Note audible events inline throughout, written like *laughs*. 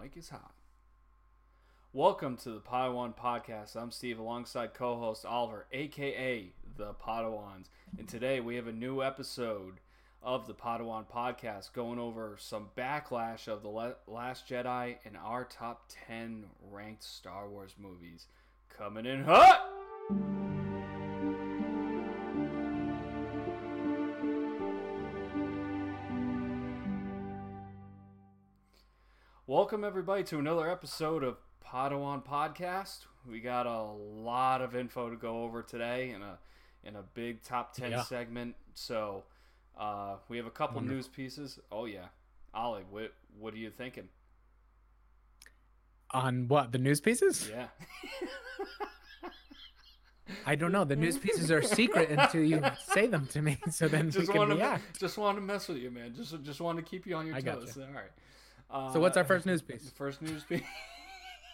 mic is hot. Welcome to the Podawan Podcast. I'm Steve alongside co host Oliver, aka The Podawans. And today we have a new episode of the Podawan Podcast going over some backlash of The Last Jedi and our top 10 ranked Star Wars movies. Coming in hot! Welcome everybody to another episode of Podawan Podcast. We got a lot of info to go over today in a in a big top ten Yeah. segment. So uh, we have a couple Wonderful. news pieces. Oh yeah, Ollie, what what are you thinking? On what the news pieces? Yeah, I don't know. The news pieces are secret until you say them to me. So then *laughs* we just can want to react. just want to mess with you, man. Just just want to keep you on your I gotcha. toes. All right. Uh, So what's our first news piece? first news piece.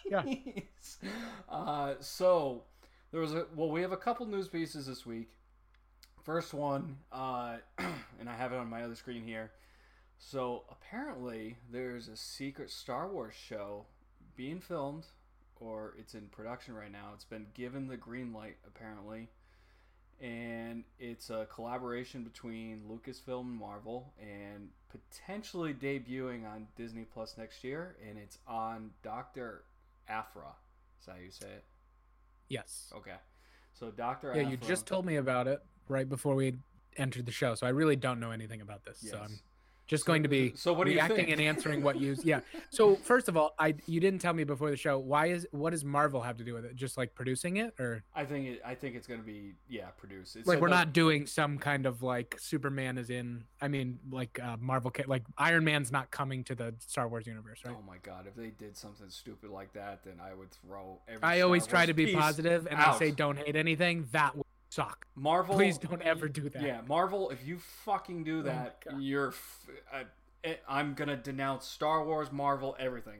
Yeah. *laughs* Uh, so there was a well, we have a couple news pieces this week. First one, uh, *clears throat* and I have it on my other screen here. So apparently, there's a secret Star Wars show being filmed, or it's in production right now. It's been given the green light apparently, and it's a collaboration between Lucasfilm and Marvel, and potentially debuting on Disney Plus next year. And it's on Doctor Aphra. Is that how you say it? Yes. Okay. So Doctor Aphra. Yeah, Aphra. you just told me about it right before we entered the show, so I really don't know anything about this. So Yes. I'm just going to be so what you reacting and answering what you. *laughs* Yeah. So first of all, I you didn't tell me before the show. Why is what does Marvel have to do with it? Just like producing it, or I think it, I think it's gonna be yeah produced. It like said we're the- not doing some kind of like Superman is in. I mean, like uh, Marvel, like Iron Man's not coming to the Star Wars universe, right? Oh my god! If they did something stupid like that, then I would throw. I always try to be positive and out. I say don't hate anything. That would suck. Marvel. Please don't ever do that. Yeah, Marvel. If you fucking do that, God. you're. F- I, I- I'm gonna denounce Star Wars, Marvel, everything.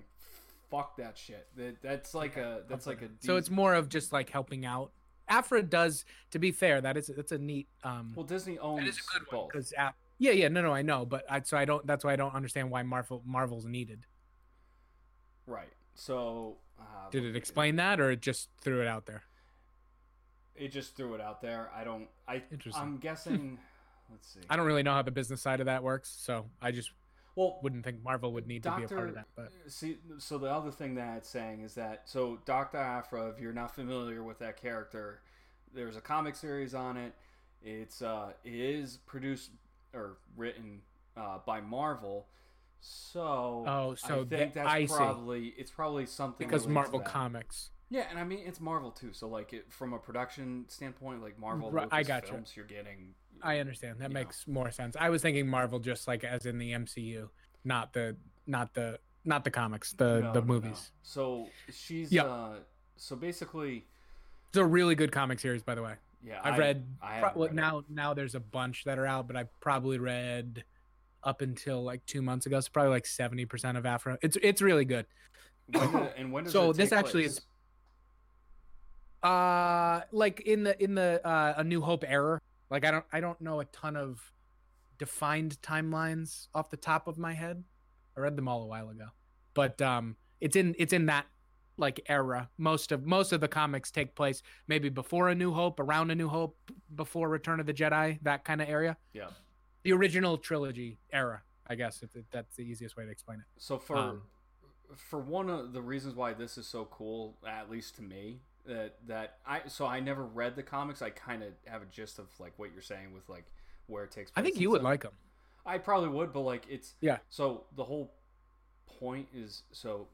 Fuck that shit. That, that's like a. That's like a. So it's more of just like helping out. Aphra does, to be fair, that is that's a neat um Well, Disney owns that is a good one both. because yeah yeah no no I know but I so I don't that's why I don't understand why Marvel Marvel's needed. Right. So. Uh, Did it explain that or it just threw it out there? It just threw it out there. I don't. I. Interesting. I'm guessing. let's see. I don't really know how the business side of that works, so I just Well, wouldn't think Marvel would need to be a part of that. But see, so the other thing that it's saying is that so Doctor Aphra, if you're not familiar with that character, there's a comic series on it. It's uh, it is produced or written uh, by Marvel. So Oh, so I think that- that's I see. probably it's probably something because Marvel. Comics. Yeah, and I mean it's Marvel too. So like it from a production standpoint, like Marvel, Right, I gotcha. Films, you're getting. I understand. That you know. makes more sense. I was thinking Marvel just like as in the MCU, not the not the not the comics, the No, the movies. no. So she's Yeah. uh so basically It's a really good comic series, by the way. yeah I've I- read, I pro- read it. now now there's a bunch that are out, but I probably read up until like two months ago. So probably like seventy percent of Aphra. It's it's really good. When *coughs* did and when does So this actually place? is- Uh like in the in the uh, a New Hope era. Like I don't I don't know a ton of defined timelines off the top of my head. I read them all a while ago, but um, it's in it's in that like era. Most of most of the comics take place maybe before A New Hope, around A New Hope, before Return of the Jedi, that kind of area. Yeah. The original trilogy era, I guess if it, that's the easiest way to explain it. So for Um, for one of the reasons why this is so cool, at least to me, that that I so I never read the comics. I kind of have a gist of like what you're saying with like where it takes. place I think you would stuff. like them. I probably would, but like it's Yeah. So the whole point is so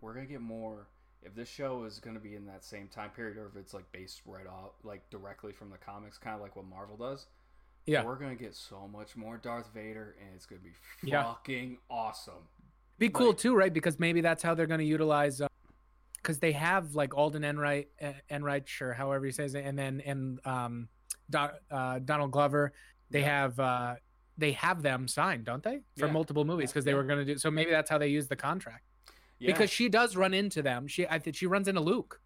we're gonna get more. If this show is gonna be in that same time period, or if it's like based right off, like directly from the comics, kind of like what Marvel does, Yeah. we're gonna get so much more Darth Vader, and it's gonna be Yeah. fucking awesome. Be cool Like- too, right? Because maybe that's how they're to utilize. Uh, Because they have like Alden Ehrenreich, Ehrenreich, or however he says it, and then and um, Do, uh, Donald Glover. They Yeah. have uh, they have them signed, don't they, for Yeah. multiple movies? Because they were going to do. So maybe that's how they use the contract. Yeah. Because she does run into them. She I think she runs into Luke.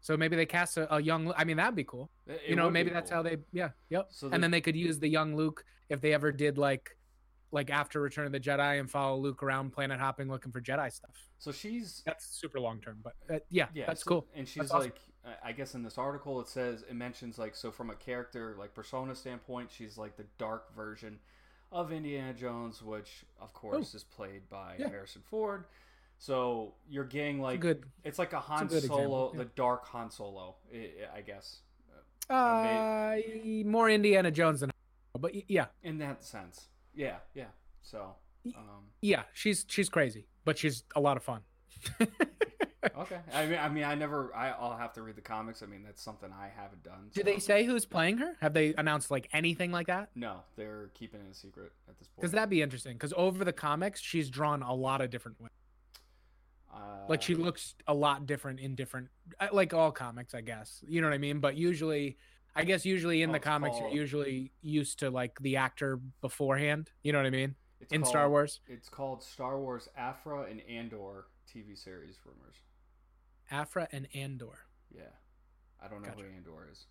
So maybe they cast a, a young. I mean, that'd be cool. It you know, maybe that's cool. how they. Yeah. Yep. So and then they could use the young Luke if they ever did like like after Return of the Jedi and follow Luke around planet hopping looking for Jedi stuff. So she's That's super long term, but uh, yeah, yeah, that's so- cool. And she's That's like, I- I guess in this article it says it mentions like so from a character like persona standpoint, she's like the dark version of Indiana Jones, which of course is played by Yeah. Harrison Ford. So you're getting like good. it's like a Han good Solo, yeah. the dark Han Solo, I, guess, Uh, more Indiana Jones than, but yeah, in that sense. Yeah, yeah. So, um, yeah, she's she's crazy, but she's a lot of fun. *laughs* okay. I mean, I mean, I never. I, I'll have to read the comics. I mean, that's something I haven't done. So- they say who's playing her? Have they announced like anything like that? No, they're keeping it a secret at this point. Because that'd be interesting. Because over the comics, she's drawn a lot of different ways. uh, Like she looks a lot different in different, uh, like all comics, I guess. You know what I mean? But usually, I guess usually in Oh, the comics, called- you're usually used to like the actor beforehand. You know what I mean? it's In called, Star Wars, It's called Star Wars Aphra and Andor TV series rumors. Aphra and Andor. Yeah, I don't know Gotcha. who Andor is.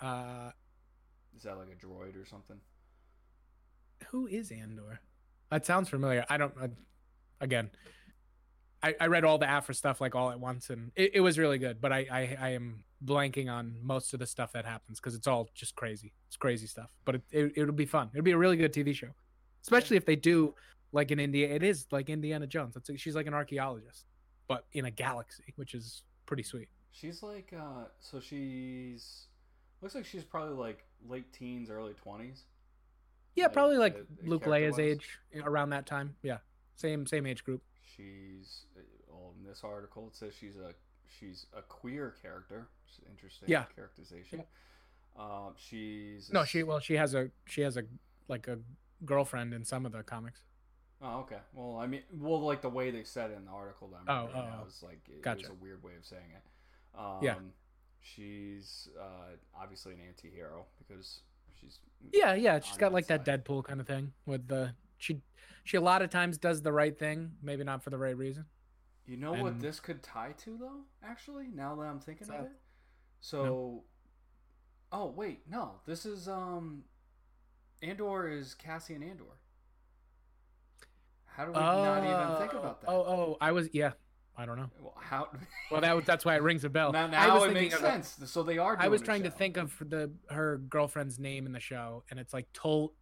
Uh, Is that like a droid or something? who is Andor? That sounds familiar. I don't. Uh, again, I, I read all the Aphra stuff like all at once, and it, it was really good. But I, I I am blanking on most of the stuff that happens because it's all just crazy. It's crazy stuff. But it, it it'll be fun. It'll be a really good TV show, especially if they do like in India. It is like Indiana Jones. It's she's like an archaeologist, but in a galaxy, which is pretty sweet. She's like, uh, so she's looks like she's probably like late teens, early twenties. Yeah, Like, probably like uh, Luke Leia's age around that time. Yeah, same same age group. She's uh, well in this article it says she's a she's a queer character. Interesting. Yeah. characterization. Um, she's No, she well she has a she has a like a girlfriend in some of the comics. Oh, okay. Well, I mean, well, like the way they said it in the article that I'm Oh, reading oh, oh. is like it, Gotcha. was a weird way of saying it. Um, Yeah. She's uh, obviously an anti-hero because she's Yeah, yeah, She's got that like that. Deadpool kind of thing with the she she a lot of times does the right thing, maybe not for the right reason. You know what this could tie to though? Actually, now that I'm thinking of it. So, oh wait, no, this is um, Andor is Cassian Andor. How do we not even think about that? Oh, oh, I was yeah, I don't know. Well, how? *laughs* Well, that was that's why it rings a bell. now, I was it makes sense. So they are. I was trying to think of the her girlfriend's name in the show, and it's like Tol,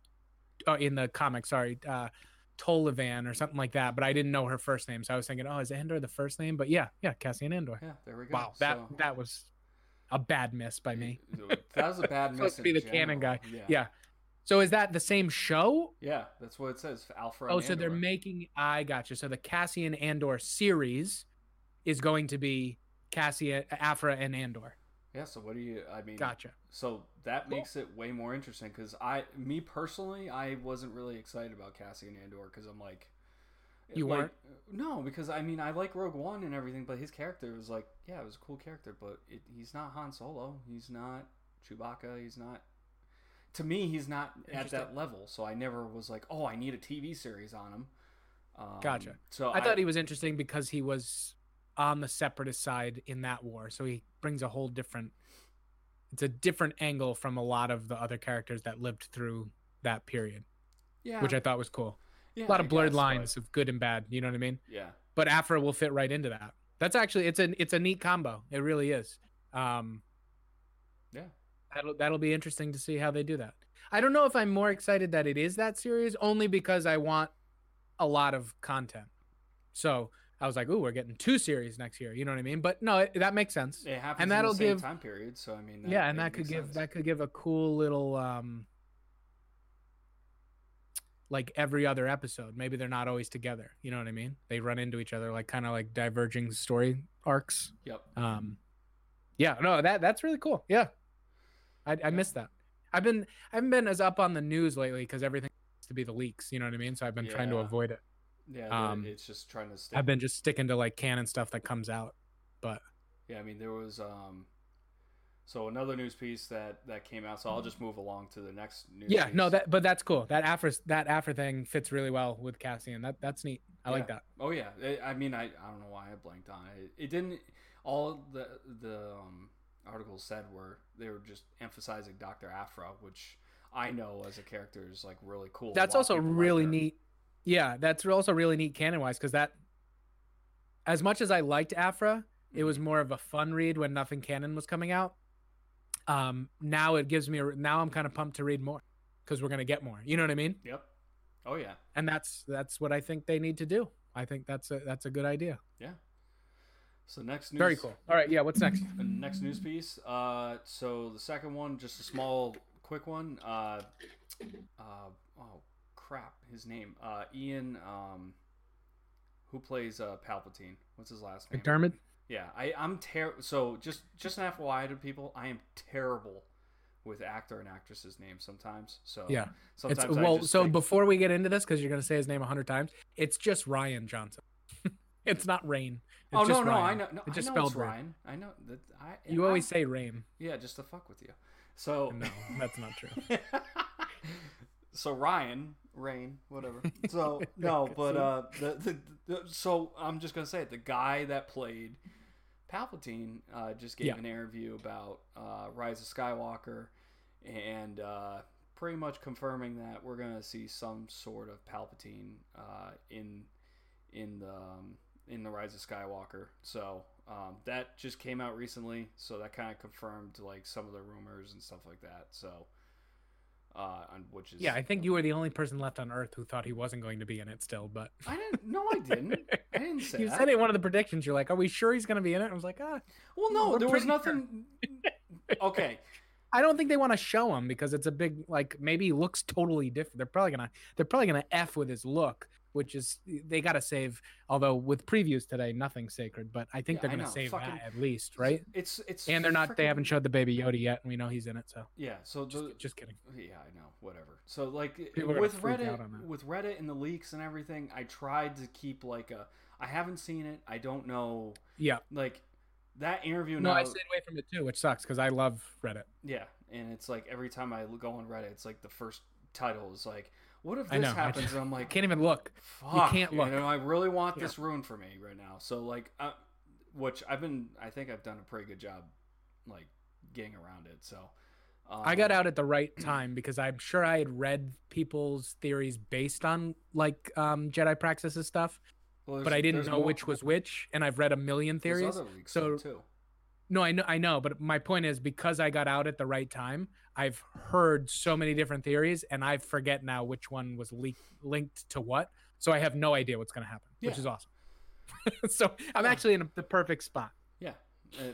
uh, in the comic. Sorry, uh, Tolvan or something like that. But I didn't know her first name, so I was thinking, oh, is Andor the first name? But yeah, yeah, Cassian Andor. Yeah, there we go. Wow, that So- that was a bad miss by me. *laughs* that was a bad *laughs* miss. Supposed to be the canon guy. Yeah. Yeah. So is that the same show? Yeah, that's what it says. Alpha. Oh, and so they're making. I gotcha. So the Cassian Andor series is going to be Cassian, Aphra, and Andor. Yeah. So what do you? I mean, Gotcha. So that Cool. makes it way more interesting because I, me personally, I wasn't really excited about Cassian Andor because I'm like, You like, weren't? No, because I mean I like Rogue One and everything, but his character was like, yeah, it was a cool character, but it, he's not Han Solo. He's not Chewbacca. He's not. To me, he's not at that level. So I never was like, oh, I need a TV series on him. Um, Gotcha. So I thought he was interesting because he was on the separatist side in that war, so he brings a whole different. It's a different angle from a lot of the other characters that lived through that period, yeah, which I thought was cool. yeah, a lot I of blurred guess, but- lines of good and bad. You know what I mean? Yeah. But Aphra will fit right into that. That's actually it's a it's a neat combo. It really is. Um, Yeah. That'll that'll be interesting to see how they do that. I don't know if I'm more excited that it is that series, only because I want a lot of content. So I was like, "Ooh, we're getting two series next year." You know what I mean? But no, it, that makes sense. It happens And in that'll the same give- time period, so I mean, yeah, and that could give sense. that could give a cool little um like every other episode. Maybe they're not always together. You know what I mean? They run into each other, like kind of like diverging story arcs. Yep. Um, yeah, no, that that's really cool. Yeah, I I Yeah. missed that. I've been I haven't been as up on the news lately because everything has to be the leaks. You know what I mean? So I've been trying to avoid it. Yeah, Um, it's just trying to stay. I've been just sticking to like canon stuff that comes out. But Yeah, I mean there was um so another news piece that that came out. So I'll just move along to the next news. yeah, no, that but that's cool. That Aphra that Aphra thing fits really well with Cassian. That that's neat. I like that. Oh yeah, I I mean I, I don't know why I blanked on it. It didn't. All the the um, articles said were they were just emphasizing Doctor Aphra, which I know as a character is like really cool. That's also really neat. Yeah, that's also really neat canon wise because that, as much as I liked Aphra, it Mm-hmm. was more of a fun read when nothing canon was coming out. Um, now it gives me a, now I'm kind of pumped to read more because we're gonna get more. You know what I mean? Yep. Oh yeah. And that's that's what I think they need to do. I think that's a that's a good idea. Yeah. So next news. Very cool. All right, yeah. What's next? The next news piece. Uh, so the second one, just a small, quick one. Uh, uh, oh crap, his name. Uh, Ian. Um, who plays uh Palpatine? What's his last name? McDiarmid. Yeah, I I'm terrible. So just just an FYI to people, I am terrible with actor and actresses' names sometimes. So Yeah. sometimes It's I well. So think- before we get into this, because you're gonna say his name a hundred times, it's just Rian Johnson. *laughs* it's not Rain. It's oh no no I Ryan. know no It's just I know spelled. Ryan. I know that I. You always I- say Rain. yeah just to fuck with you. So No, that's not true. *laughs* so Ryan, Rain, whatever. *laughs* So no, but uh, the, the the so I'm just gonna say it. The guy that played Palpatine uh, just gave Yeah. an interview about uh, Rise of Skywalker, and uh, pretty much confirming that we're gonna see some sort of Palpatine uh, in in the um, in the Rise of Skywalker. So um, that just came out recently, so that kind of confirmed like some of the rumors and stuff like that. So, uh, which is Yeah, I think you were the only person left on Earth who thought he wasn't going to be in it still. But I didn't. No, I didn't. *laughs* I didn't say you that. said it in one of the predictions. You're like, "Are we sure he's going to be in it?" I was like, "Ah, Well, no, there was nothing. *laughs* okay, I don't think they want to show him because it's a big like maybe he looks totally different. They're probably gonna they're probably gonna f with his look, which is they got to save. Although with previews today, nothing's sacred, but I think Yeah, they're gonna save Fucking- that at least, right? it's it's And they're not. They haven't showed the baby Yoda yet, and we know he's in it. So Yeah, so the, just, just kidding. Yeah, I know. Whatever. So like with Reddit, with Reddit and the leaks and everything, I tried to keep like a. I haven't seen it. I don't know. Yeah. Like that interview. No, now, I stayed away from it too, which sucks because I love Reddit. Yeah, and it's like every time I go on Reddit, it's like the first title is like, "What if this know, happens?" and I'm I like, can't even look. "Fuck!" can't look. And I really want Yeah. this ruined for me right now. So like, uh, which I've been. I think I've done a pretty good job, like getting around it. So. Um, I got out at the right *clears throat* time because I'm sure I had read people's theories based on like um, Jedi Praxis's stuff, well, but I didn't know more- which was *laughs* which, and I've read a million theories. so- too. No, I know, I know, but my point is because I got out at the right time, I've heard so many different theories, and I forget now which one was leaked linked to what. So I have no idea what's going to happen, which is awesome. *laughs* so I'm Yeah. actually in the perfect spot. Yeah,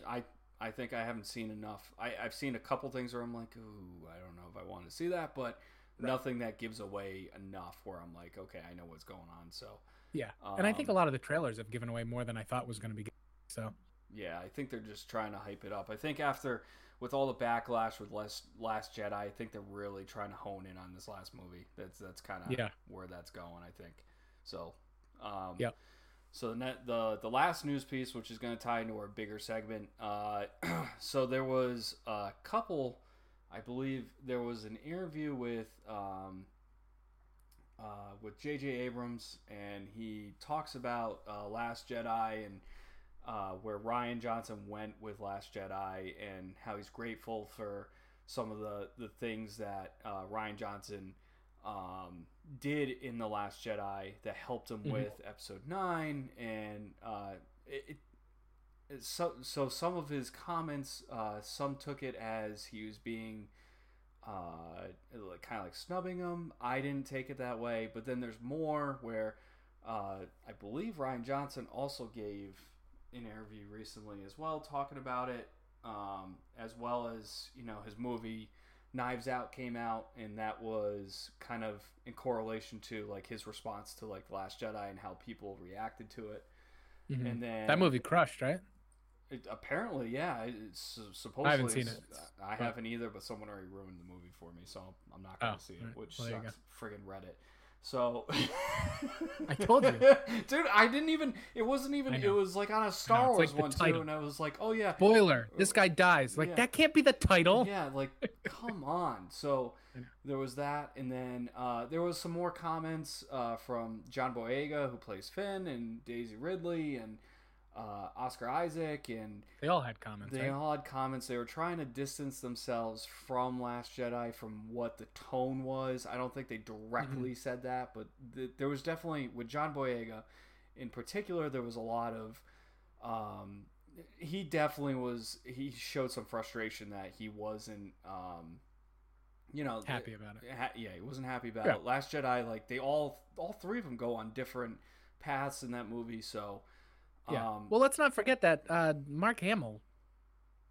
I I think I haven't seen enough. I I've seen a couple things where I'm like, ooh, I don't know if I want to see that, but nothing that gives away enough where I'm like, okay, I know what's going on. So Yeah, and I think a Um, lot of the trailers have given away more than I thought was going to be. So yeah, I think they're just trying to hype it up. I think after with all the backlash with last Last Jedi, I think they're really trying to hone in on this last movie. That's that's kind of Yeah. where that's going. I think so. Um, Yep. So the net, the the last news piece, which is going to tie into our bigger segment. Uh, *clears throat* so there was a couple, I believe there was an interview with um, uh, with J.J. Abrams, and he talks about uh, Last Jedi and uh, where Rian Johnson went with Last Jedi, and how he's grateful for some of the the things that uh, Rian Johnson um, did in the Last Jedi that helped him Mhm. with Episode Nine, and uh, it, it, it- so so some of his comments, uh, some took it as he was being uh, kind of like snubbing him. I didn't take it that way, but then there's more where uh, I believe Rian Johnson also gave an interview recently as well, talking about it, um, as well as you know his movie Knives Out came out, and that was kind of in correlation to like his response to like Last Jedi and how people reacted to it. Mhm. And then that movie crushed, right? it, apparently, yeah, it's supposedly. I haven't seen it, I haven't either, but someone already ruined the movie for me, so I'm not going Oh, to see it, alright. which Well, sucks. Friggin' Reddit. So *laughs* I told you. *laughs* dude. I didn't even. It wasn't even. It was like on a Star like Wars the one too, and I was like, oh yeah, Spoiler: This guy dies. Like Yeah. that can't be the title. yeah, like *laughs* come on. So there was that, and then uh, there was some more comments uh, from John Boyega, who plays Finn, and Daisy Ridley, and uh, Oscar Isaac and They all had comments. they right? all had comments. They were trying to distance themselves from Last Jedi, from what the tone was. I don't think they directly Mm-hmm. said that, but th- there was definitely with John Boyega, in particular, there was a lot of. Um, he definitely was. He showed some frustration that he wasn't. Um, you know, Happy about it. ha- yeah, he wasn't happy about Yeah. it. Last Jedi, like they all, all three of them go on different paths in that movie. So, Yeah. um, well, let's not forget that uh, Mark Hamill,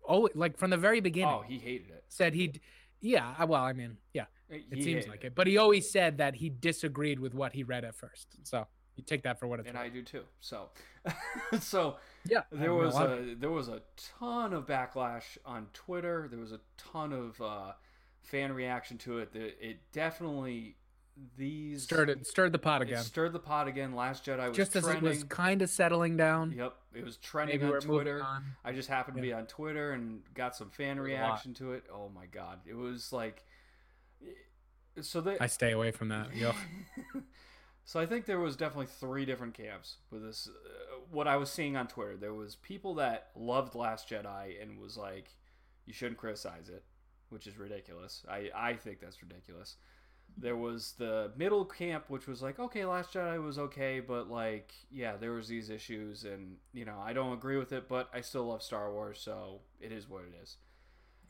oh, like from the very beginning, oh, he hated it. said he'd. Yeah, uh, well, I mean, yeah, He it seems like it. But he always said that he disagreed with what he read at first. So you take that for what it's and worth. I do too. So, *laughs* so yeah, there was a there was a ton of backlash on Twitter. There was a ton of uh, fan reaction to it. It, it definitely these stirred it, stirred the pot again. stirred the pot again. Last Jedi was Just as trending. it was kind of settling down. Yep, it was trending Maybe on Twitter. on. I just happened to be on Twitter and got some fan was a lot. reaction to it. Oh my god, it was like so I stay away from that. Yo. *laughs* so I think there was definitely three different camps with this. Uh, what I was seeing on Twitter, there was people that loved Last Jedi and was like, "You shouldn't criticize it," which is ridiculous. I I think that's ridiculous. There was the middle camp, which was like, "Okay, Last Jedi was okay, but like, yeah, there was these issues, and you know, I don't agree with it, but I still love Star Wars, so it is what it is."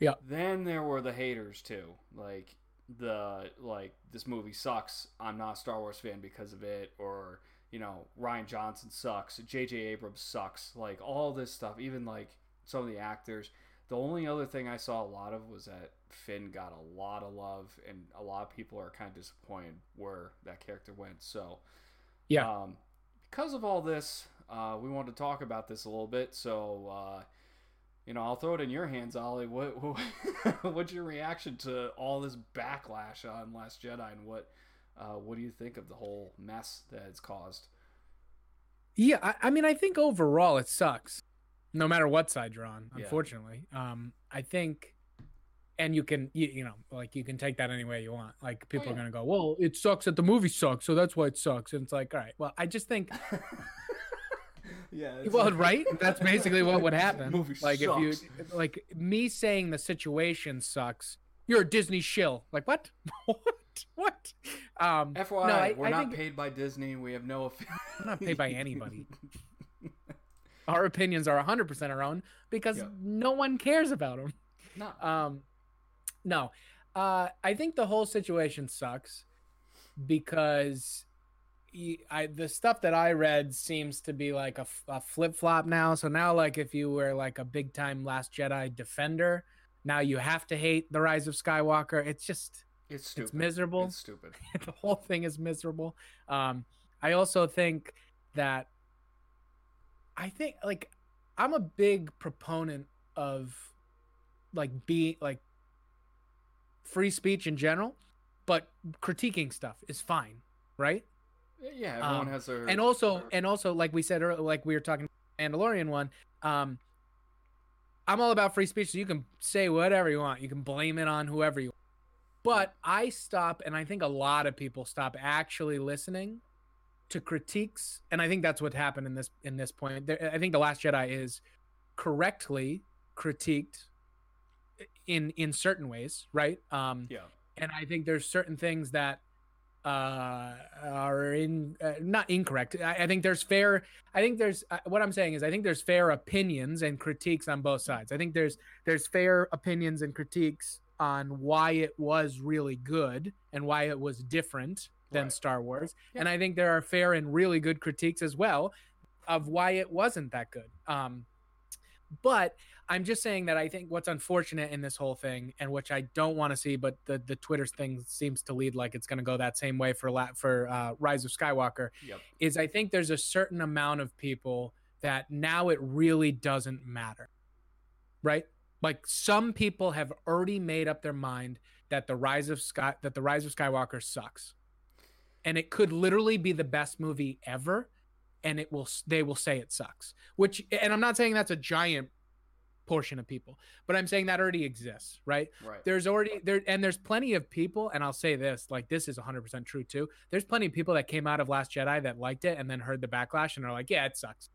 Yeah. Then there were the haters too, like the like this movie sucks. I'm not a Star Wars fan because of it, or you know Rian Johnson sucks. J.J. Abrams sucks. Like all this stuff, even like some of the actors. The only other thing I saw a lot of was that Finn got a lot of love, and a lot of people are kind of disappointed where that character went. So Yeah. um, because of all this, uh, we wanted to talk about this a little bit. So, uh, you know, I'll throw it in your hands, Ollie. What, what *laughs* what's your reaction to all this backlash on Last Jedi, and what uh, what do you think of the whole mess that it's caused? Yeah, I, I mean, I think overall it sucks, no matter what side you're on. Yeah. Unfortunately, um, I think, and you can, you, you know, like you can take that any way you want. Like people yeah. are gonna go, well, it sucks that the movie sucks, so that's why it sucks. And it's like, all right, well, I just think, *laughs* yeah. *laughs* well, right? That's basically what would *laughs* happen. Movie like if you, like me saying the situation sucks, you're a Disney shill. Like what? what? What? Um, FYI, no, I, we're I not think paid by Disney. We have no. Affi- we're not paid by anybody. Our opinions are 100% our own because Yeah. no one cares about them. no. *laughs* Um, no, uh, I think the whole situation sucks because y- I the stuff that I read seems to be like a flip flop now. So now, like, if you were like a big time Last Jedi defender, now you have to hate the Rise of Skywalker. It's just It's stupid. it's miserable It's stupid. *laughs* the whole thing is miserable. Um, I also think that I think like I'm a big proponent of like be like free speech in general, but critiquing stuff is fine, right? Yeah, everyone Um, has their. and also and also like we said earlier, like we were talking Mandalorian one, um I'm all about free speech so you can say whatever you want. You can blame it on whoever you want. But I stop and I think a lot of people stop actually listening to critiques and I think that's what happened in this in this point. There, I think the last Jedi is correctly critiqued in in certain ways, right? Um yeah. and I think there's certain things that uh, are in uh, not incorrect. I, I think there's fair. I think there's uh, what I'm saying is I think there's fair opinions and critiques on both sides. I think there's there's fair opinions and critiques on why it was really good and why it was different than Right. Star Wars, Yeah. and I think there are fair and really good critiques as well of why it wasn't that good. Um, but I'm just saying that I think what's unfortunate in this whole thing, and which I don't want to see, but the the Twitter thing seems to lead like it's going to go that same way for la- for uh, Rise of Skywalker, Yep. is I think there's a certain amount of people that now it really doesn't matter, right? Like some people have already made up their mind that the Rise of Sky that the Rise of Skywalker sucks, and it could literally be the best movie ever, and it will they will say it sucks. Which, and I'm not saying that's a giant portion of people, but I'm saying that already exists, right? Right. there's already there and there's plenty of people and i'll say this like this is 100% true too there's plenty of people that came out of last jedi that liked it and then heard the backlash and are like yeah it sucks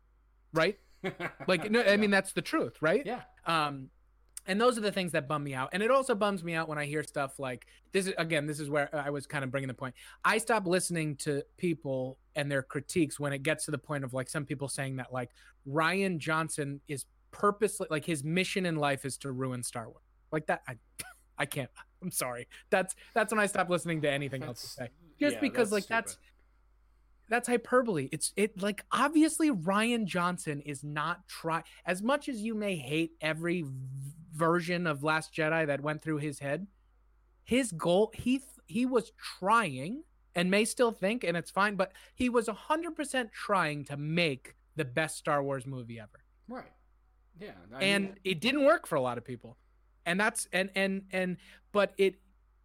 right *laughs* Like, no, I Yeah. mean that's the truth, right? yeah, Um, and those are the things that bum me out. And it also bums me out when I hear stuff like this. Is again, this is where I was kind of bringing the point. I stop listening to people and their critiques when it gets to the point of like some people saying that like Rian Johnson is purposely like his mission in life is to ruin Star Wars. Like that, I, I can't. I'm sorry. That's that's when I stop listening to anything else to say. Just yeah, because like stupid. that's hyperbole. It's it like obviously Rian Johnson is not try as much as you may hate every v- version of Last Jedi that went through his head. His goal he th- he was trying and may still think and it's fine, but he was 100% trying to make the best Star Wars movie ever. right. Yeah, I and mean, it didn't work for a lot of people. And that's and and and but it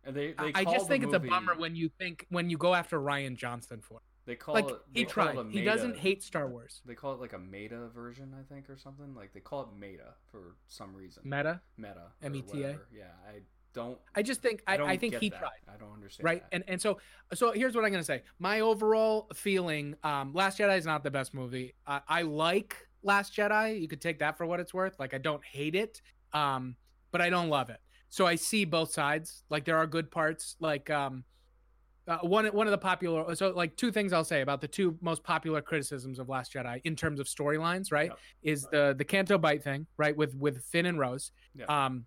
they, they I just think it's a bummer when you think when you go after Rian Johnson for it. They call Like it. they he call it tried. He doesn't hate Star Wars. They call it like a meta version, I think, or something. Like they call it meta for some reason. Meta. meta. M-E-T-A? Yeah, I don't. I just think I, don't I think he that. tried. I don't understand. Right. that. And and so so here's what I'm gonna say. My overall feeling, um, Last Jedi is not the best movie. I, I like Last Jedi. You could take that for what it's worth. Like I don't hate it. Um, but I don't love it. So I see both sides. Like there are good parts. Like um uh, one one of the popular so like two things I'll say about the two most popular criticisms of Last Jedi in terms of storylines, right? Is the the Canto Bight thing, right? With with Finn and Rose. Yeah. Um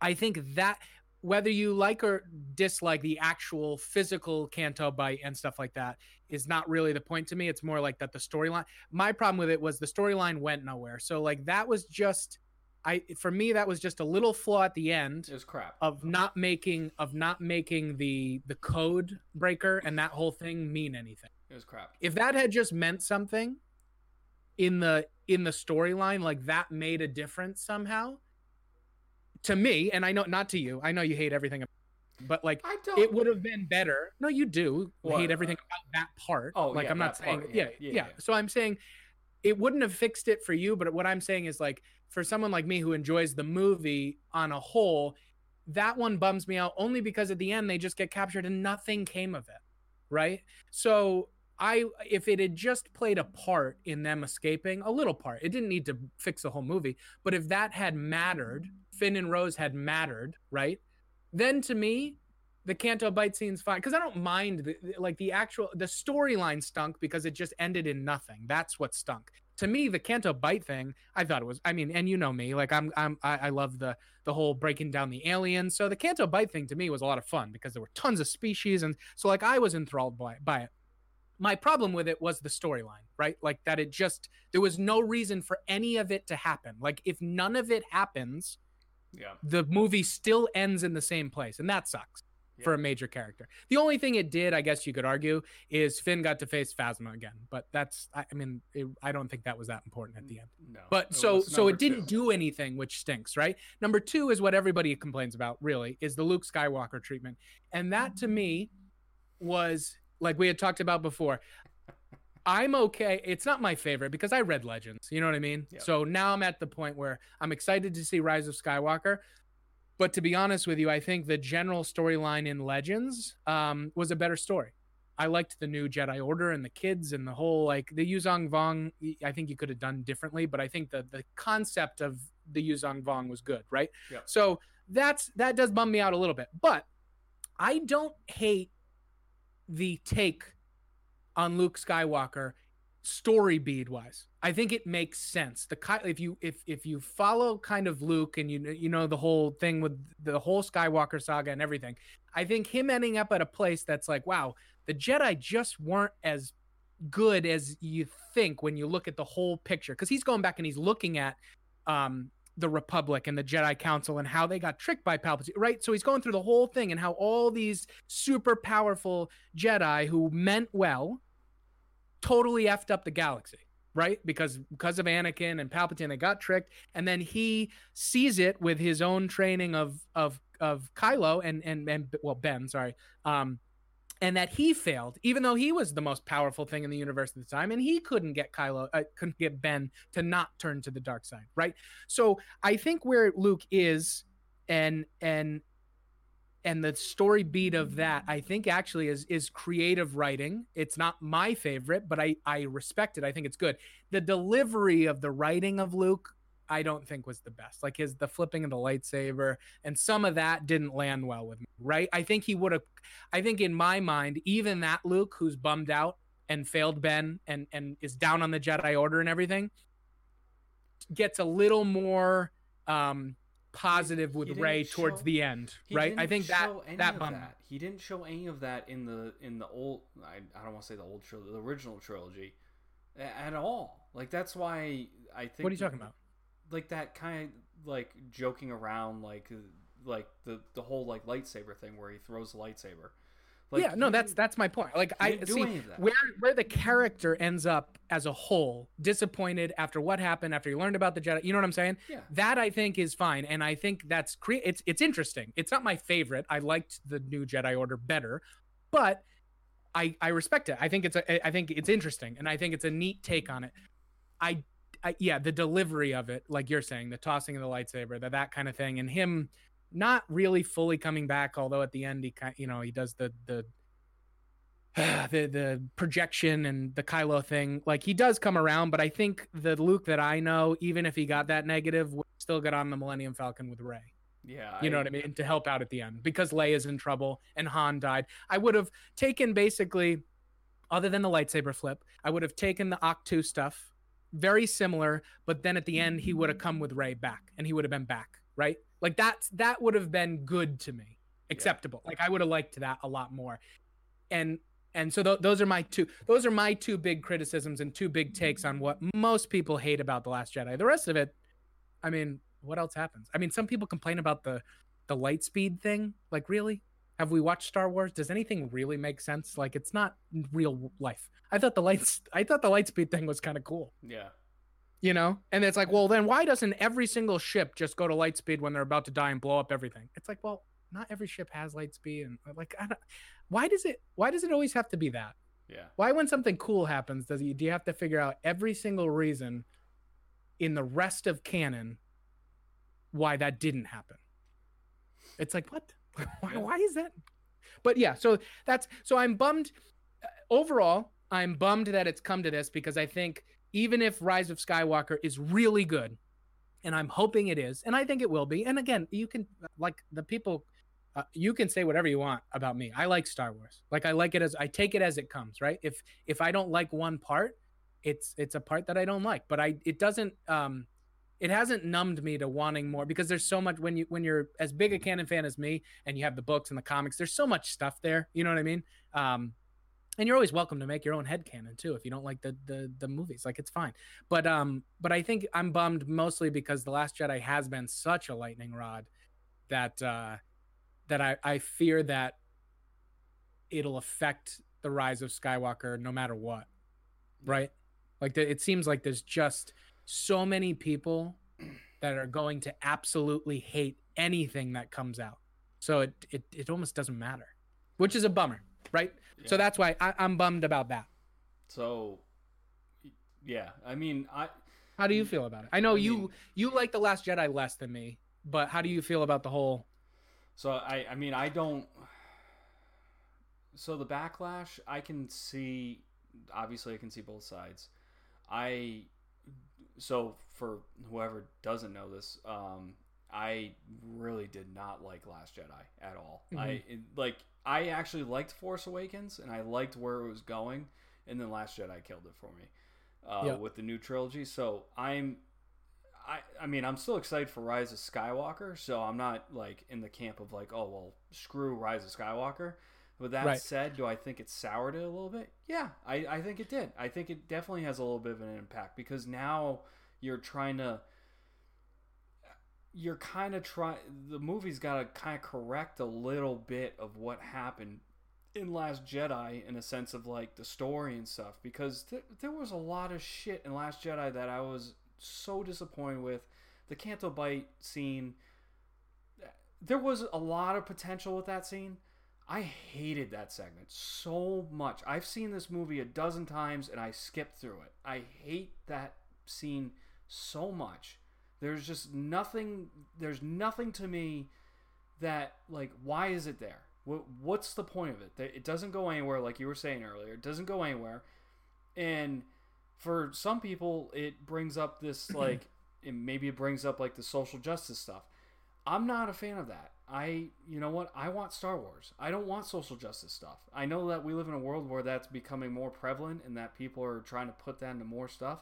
I think that whether you like or dislike the actual physical Canto Bight and stuff like that is not really the point to me. It's more like that the storyline. My problem with it was the storyline went nowhere. So like that was just I for me that was just a little flaw at the end it was crap. of not making of not making the the code breaker and that whole thing mean anything. It was crap. If that had just meant something in the in the storyline, like that made a difference somehow to me, and I know not to you. I know you hate everything, but like I don't. it would have been better. No, you do What? hate everything about that part. Oh, like yeah, I'm not saying, part, yeah, yeah, yeah, yeah. So I'm saying it wouldn't have fixed it for you, but what I'm saying is like for someone like me who enjoys the movie on a whole, that one bums me out only because at the end they just get captured and nothing came of it, right? So I if it had just played a part in them escaping, a little part, it didn't need to fix the whole movie, but if that had mattered, Finn and Rose had mattered, right? Then to me, the Canto Bight scene's fine because I don't mind the, the- like the actual the storyline stunk because it just ended in nothing. That's what stunk. To me, the Canto Bight thing, I thought it was. I mean, and you know me, like I'm, I'm, I, I love the the whole breaking down the aliens. So the Canto Bight thing to me was a lot of fun because there were tons of species, and so like I was enthralled by by it. My problem with it was the storyline, right? Like that it just there was no reason for any of it to happen. Like if none of it happens, Yeah. the movie still ends in the same place, and that sucks for a major character. The only thing it did, I guess you could argue, is Finn got to face Phasma again, but that's I, I mean it, I don't think that was that important at the end. No. But it so so it didn't two. do anything, which stinks, right? Number two is what everybody complains about, really, is the Luke Skywalker treatment, and that to me was like we had talked about before. I'm okay. It's not my favorite because I read Legends. You know what I mean? Yeah. So now I'm at the point where I'm excited to see Rise of Skywalker. But to be honest with you, I think the general storyline in Legends um, was a better story. I liked the new Jedi Order and the kids and the whole like the Yuuzhan Vong. I think you could have done differently, but I think the the concept of the Yuuzhan Vong was good, right? Yeah. So that's that does bum me out a little bit, but I don't hate the take on Luke Skywalker story bead wise. I think it makes sense. The if you if if you follow kind of Luke and you you know the whole thing with the whole Skywalker saga and everything, I think him ending up at a place that's like, wow, the Jedi just weren't as good as you think when you look at the whole picture because he's going back and he's looking at um the Republic and the Jedi Council and how they got tricked by Palpatine, right? So he's going through the whole thing and how all these super powerful Jedi who meant well totally effed up the galaxy, right? Because because of Anakin and Palpatine, they got tricked, and then he sees it with his own training of of of Kylo and and and well Ben, sorry, um, and that he failed, even though he was the most powerful thing in the universe at the time, and he couldn't get Kylo, uh, couldn't get Ben to not turn to the dark side, right? So I think where Luke is, and and and the story beat of that i think actually is is creative writing. It's not my favorite but i i respect it. I think it's good. The delivery of the writing of luke i don't think was the best. Like his the flipping of the lightsaber and some of that didn't land well with me right? I think he would have i think in my mind even that luke who's bummed out and failed ben and and is down on the jedi order and everything gets a little more um positive with Rey towards the end, right? I think that that that. He didn't show any of that in the in the old. I, I don't want to say the old trilogy, the original trilogy, at all. Like that's why I think. What are you talking about? Like that kind of like joking around, like like the the whole like lightsaber thing where he throws the lightsaber. Like, yeah, no, that's that's my point. Like I see any of that. where where the character ends up as a whole, disappointed after what happened, after you learned about the Jedi. You know what I'm saying? Yeah. That I think is fine, and I think that's cre- it's it's interesting. It's not my favorite. I liked the new Jedi Order better, but I I respect it. I think it's a I think it's interesting, and I think it's a neat take on it. I, I yeah, the delivery of it, like you're saying, the tossing of the lightsaber, that that kind of thing, and him not really fully coming back. Although at the end he kind you know he does the the *sighs* the the projection and the Kylo thing, like he does come around, but I think the Luke that I know, even if he got that negative, would still get on the Millennium Falcon with Rey. Yeah, You know what I mean? To help out at the end because Leia's in trouble and Han died. I would have taken basically, other than the lightsaber flip, I would have taken the Ahch-To stuff, very similar, but then at the end he would have come with Rey back and he would have been back, right? Like that's that would have been good to me, acceptable. Like I would have liked that a lot more. And and so th- those are my two those are my two big criticisms and two big takes on what most people hate about the last jedi. The rest of it i mean what else happens? I mean some people complain about the the light speed thing. Like really? Have we watched star wars? Does anything really make sense? Like it's not real life. I thought the lights i thought the light speed thing was kind of cool. Yeah. You know? And it's like well then why doesn't every single ship just go to light speed when they're about to die and blow up everything? It's like well not every ship has light speed and like I don't, why does it why does it always have to be that? Yeah. why when something cool happens does you do you have to figure out every single reason in the rest of canon why that didn't happen? It's like what? *laughs* Why, why is that? But yeah so that's so i'm bummed uh, overall i'm bummed that it's come to this because i think even if rise of skywalker is really good and i'm hoping it is and i think it will be and again you can like the people uh, you can say whatever you want about me. I like star wars. Like i like it as i take it as it comes right? If if i don't like one part it's it's a part that i don't like but i it doesn't um it hasn't numbed me to wanting more because there's so much when you when you're as big a canon fan as me and you have the books and the comics there's so much stuff there you know what i mean? Um and you're always welcome to make your own head canon too if you don't like the the the movies like it's fine. But um but i think i'm bummed mostly because the last jedi has been such a lightning rod that uh that i i fear that it'll affect the rise of skywalker no matter what right? Like the, it seems like there's just so many people that are going to absolutely hate anything that comes out. So it it, it almost doesn't matter which is a bummer right so that's why I, i'm bummed about that So, yeah. I mean, I how do you feel about it i know I you mean- you like the last jedi less than me but how do you feel about the whole So I I mean I don't So the backlash I can see obviously I can see both sides. I so for whoever doesn't know this, um I really did not like Last Jedi at all. I Mhm. it, like I actually liked Force Awakens and I liked where it was going and then Last Jedi killed it for me. Uh, Yeah. with the new trilogy. So I'm I, I mean, I'm still excited for Rise of Skywalker, so I'm not like in the camp of like, oh well, screw Rise of Skywalker. With that Right. said, do I think it soured it a little bit? Yeah, I, I think it did. I think it definitely has a little bit of an impact because now you're trying to, you're kind of trying. The movie's got to kind of correct a little bit of what happened in Last Jedi in a sense of like the story and stuff because th- there was a lot of shit in Last Jedi that I was so disappointed with. The Canto Bight scene, eh, there was a lot of potential with that scene. I hated that segment so much. I've seen this movie a dozen times and I skipped through it. I hate that scene so much. There's just nothing there's nothing to me that like why is it there? What what's the point of it? It doesn't go anywhere like you were saying earlier. It doesn't go anywhere. And for some people it brings up this *clears throat* like it, maybe it brings up like the social justice stuff. I'm not a fan of that. I, you know what? I want Star Wars. I don't want social justice stuff. I know that we live in a world where that's becoming more prevalent and that people are trying to put that into more stuff.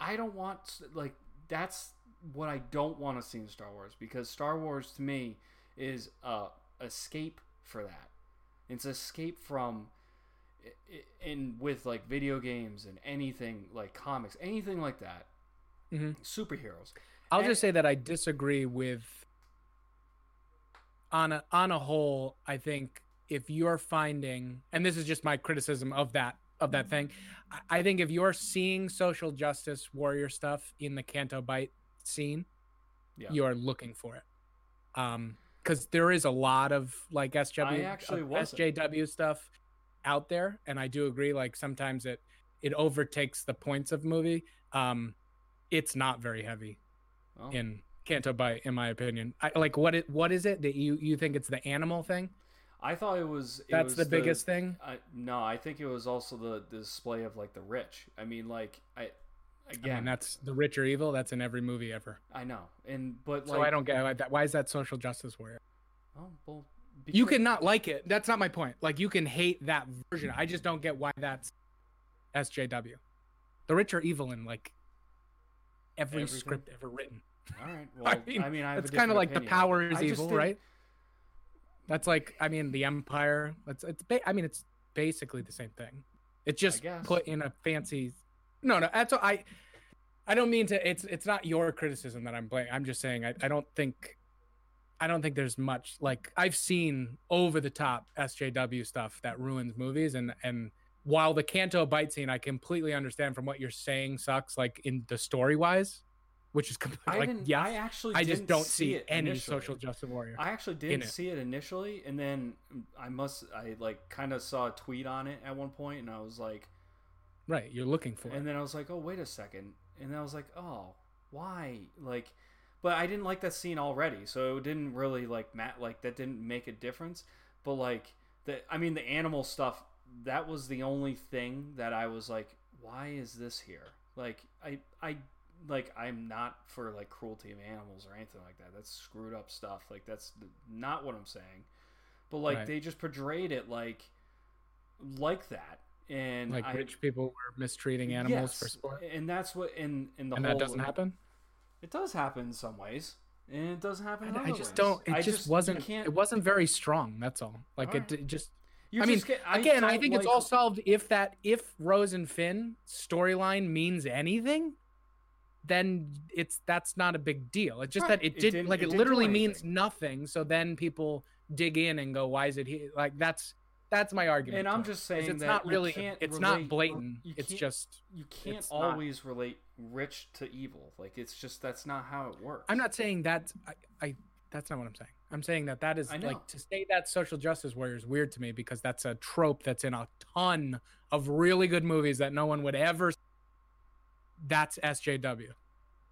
I don't want, like, that's what I don't want to see in Star Wars because Star Wars to me is a escape for that. It's escape from, in with like video games and anything like comics, anything like that, Mhm. superheroes. I'll And- just say that I disagree with on a on a whole, I think if you're finding and this is just my criticism of that of that thing, I think if you're seeing social justice warrior stuff in the Canto Bight scene, Yeah. you're looking for it. Um because there is a lot of like SW I actually of. SJW stuff out there, and I do agree. Like sometimes it it overtakes the points of movie. Um, it's not very heavy Oh. in Canto Bight, in my opinion. I, like what it what is it that you you think it's the animal thing? I thought it was. It That's was the biggest thing. I, no, I think it was also the, the display of like the rich. I mean, like I I again, mean, that's the rich or evil. That's in every movie ever. I know, and but So like I don't get why that. Why is that social justice warrior? Oh well, You because- can not like it. That's not my point. Like you can hate that version. I just don't get why that's SJW. The rich are evil in like every Everything? script ever written. All right. *laughs* Well, I mean, I have That's a kind of like the power is evil, didn't- right? That's like I mean the empire. That's it's. Ba- I mean it's basically the same thing. It's just put in a fancy. No, no. That's what I. I don't mean to. It's it's not your criticism that I'm blaming. I'm just saying I, I don't think. I don't think there's much like I've seen over the top SJW stuff that ruins movies and and while the Canto Bight scene I completely understand from what you're saying sucks like in the story wise, which is completely like didn't. I actually. I just don't see it any initially. social justice warrior. I actually didn't it. see it initially, and then I must. I like kind of saw a tweet on it at one point, and I was like, right, you're looking for and it. then I was like, oh wait a second, and then I was like, oh, why? Like, but I didn't like that scene already, so it didn't really like Matt. Like that didn't make a difference. But like the, I mean, the animal stuff. That was the only thing that I was like, why is this here? Like, I, I, like, I'm not for like cruelty of animals or anything like that. That's screwed up stuff. Like, that's not what I'm saying. But like, Right. they just portrayed it like, like that, and Like I, rich people were mistreating animals for sport. and that's what in in the And whole that doesn't happen. It does happen in some ways, and it doesn't happen. In I, I just ways. don't. It I just, wasn't. can't- It wasn't very strong. That's all. Like Alright. it, it just. you're I mean, just get- Again, I think it's all solved if that if Rose and Finn storyline means anything, then it's that's not a big deal. It's just Right, that it it did didn't- like it it, literally means nothing. So then people dig in and go, "Why is it here?" Like that's that's my argument. And I'm just saying it's not really. It's relate- not blatant. It's just. You can't it's not- always relate rich to evil. Like it's just that's not how it works. I'm not saying that. I, I that's not what I'm saying. I'm saying that that is like to say that social justice warrior is weird to me because that's a trope that's in a ton of really good movies that no one would ever. That's SJW.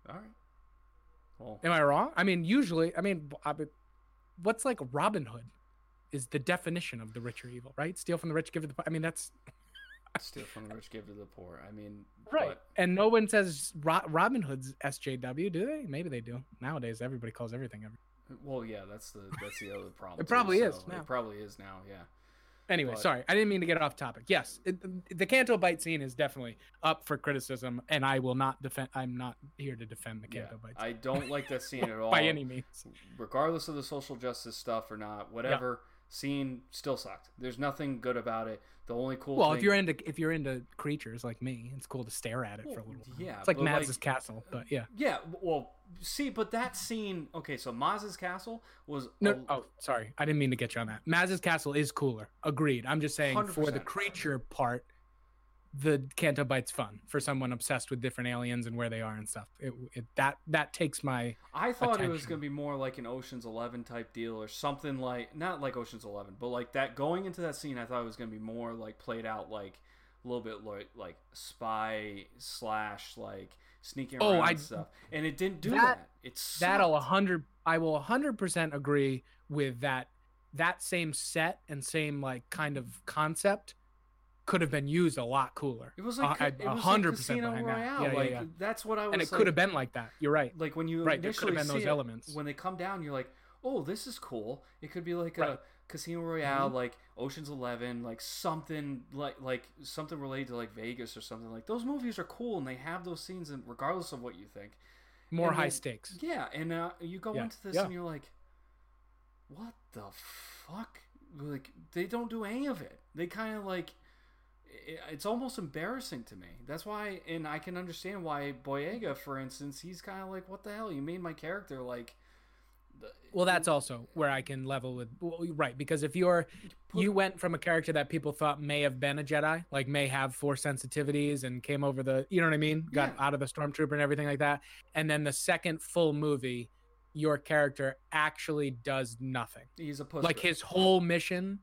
All right. Well, Am I wrong? I mean, usually, I mean, I mean, what's like Robin Hood is the definition of the rich or evil, right? Steal from the rich, give to the poor. I mean, that's *laughs* steal from the rich, give to the poor. I mean, right. but- And no one says Ro- Robin Hood's SJW, do they? Maybe they do. Nowadays, everybody calls everything. Every- well, yeah, that's the that's the other *laughs* problem. It too, probably is so now. It probably is now. Yeah. Anyway, But- sorry, I didn't mean to get off topic. Yes, it, the Canto Bight scene is definitely up for criticism, and I will not defend. I'm not here to defend the Yeah. Canto Bight I don't like that scene at *laughs* all. by any means. regardless of the social justice stuff or not, whatever scene still sucked. There's nothing good about it. The only cool Well, thing, if you're into if you're into creatures like me, it's cool to stare at it for a little. While. yeah, it's like Maz's like- castle, but yeah. yeah, well, see, but that scene, okay, so Maz's castle was No, a- oh, sorry, I didn't mean to get you on that. Maz's castle is cooler. Agreed. I'm just saying for the creature part, the Canto Bight's fun for someone obsessed with different aliens and where they are and stuff. It, it that that takes my I thought it was going to be more like an Ocean's 11 type deal or something like not like Ocean's 11, but like that going into that scene I thought it was going to be more like played out like a little bit like like spy slash like sneaking Oh, around I- and stuff, and it didn't do That- that. It's That'll a hundred. I will a hundred percent agree with that. That same set and same like kind of concept could have been used a lot cooler. It was like a hundred percent behind. Royale. Yeah, yeah, like yeah. that's what I was. and it like, could have been like that. You're right. like when you Right, there could have been those it, elements. when they come down. You're like, oh, this is cool. It could be like a Right. Mm-hmm. Casino Royale, like Ocean's Eleven, like something like like something related to like Vegas or something. Like those movies are cool and they have those scenes, and regardless of what you think. More and high then- stakes. Yeah, and uh, you go Yeah, into this yeah. and you're like, what the fuck? Like they don't do any of it. They kind of like. I- It's almost embarrassing to me. That's why, and I can understand why Boyega, for instance, he's kind of like, "What the hell? You made my character like." the- Well, that's also where I can level with well, right because if you're you went from a character that people thought may have been a Jedi, like may have force sensitivities and came over the, you know what I mean, got Yeah. out of the stormtrooper and everything like that, and then the second full movie, your character actually does nothing. He's a pussy. Like his whole mission,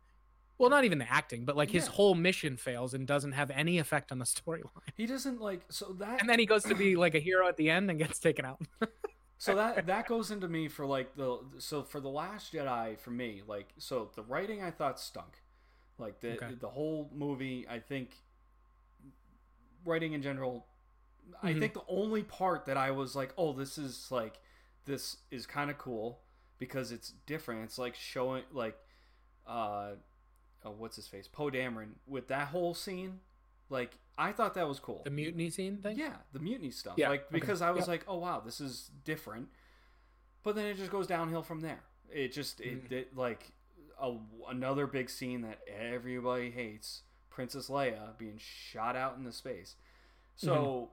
well, not even the acting, but like his Yeah. whole mission fails and doesn't have any effect on the *laughs* storyline. he doesn't like so that And then he goes to be like a hero at the end and gets taken out. *laughs* so that that goes into me for like the so for the last jedi for me like so the writing i thought stunk like the Okay. the whole movie i think writing in general i Mhm. think the only part that i was like oh this is like this is kind of cool because it's different it's like showing like uh oh, what's his face poe dameron with that whole scene like i thought that was cool the mutiny scene thing. yeah, the mutiny stuff. Yeah, Like okay. because I was like, oh wow, this is different. But then it just goes downhill from there. It just it, Mm. it like a, another big scene that everybody hates, Princess Leia being shot out into space. So Mm-hmm.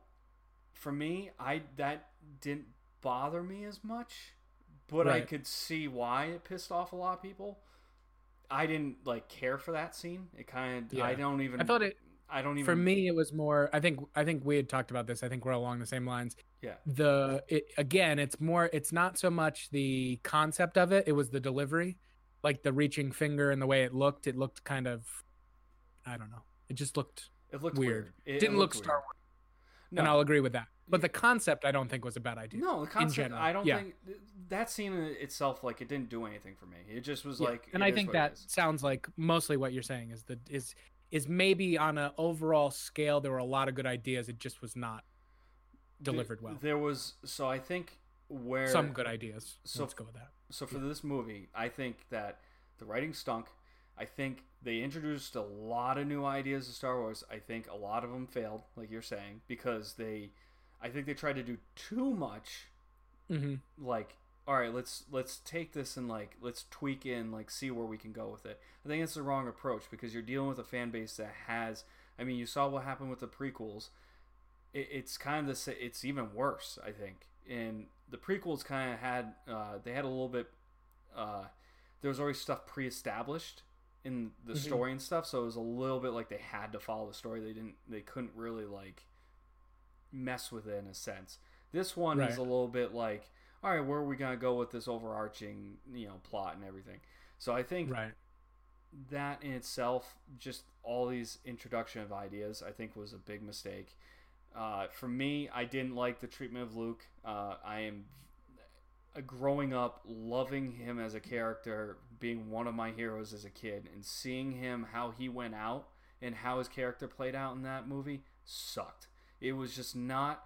for me, I that didn't bother me as much, but I could see why it pissed off a lot of people. I didn't like care for that scene. It kind of I don't even I thought it I don't even for me it was more i think i think we had talked about this i think we're along the same lines Yeah. the it, again it's more it's not so much the concept of it it was the delivery like the reaching finger and the way it looked it looked kind of i don't know it just looked It looked weird. weird. It, didn't it look star wars No. and i'll agree with that but the concept i don't think was a bad idea No, the concept. general, I don't yeah. think that scene in itself, like, it didn't do anything for me. It just was Yeah, like, and i think that sounds like mostly what you're saying is that is is maybe on an overall scale there were a lot of good ideas it just was not delivered well There was so I think where some good ideas so- let's go with that So for this movie, I think that the writing stunk. I think they introduced a lot of new ideas to Star Wars. I think a lot of them failed, like you're saying, because they, I think they tried to do too much hmm like all right let's let's take this and like let's tweak in like see where we can go with it. I think it's the wrong approach because you're dealing with a fan base that has i mean you saw what happened with the prequels. It, it's kind of the it's even worse i think. And the prequels kind of had uh, they had a little bit uh, there was already stuff pre-established in the Mhm. story and stuff so it was a little bit like they had to follow the story. They didn't they couldn't really like mess with it in a sense. This one is a little bit like all right where are we gonna go with this overarching you know plot and everything? So i think right. that in itself just all these introduction of ideas i think was a big mistake. Uh, for me i didn't like the treatment of luke. Uh, i am uh, growing up loving him as a character being one of my heroes as a kid and seeing him how he went out and how his character played out in that movie sucked it was just not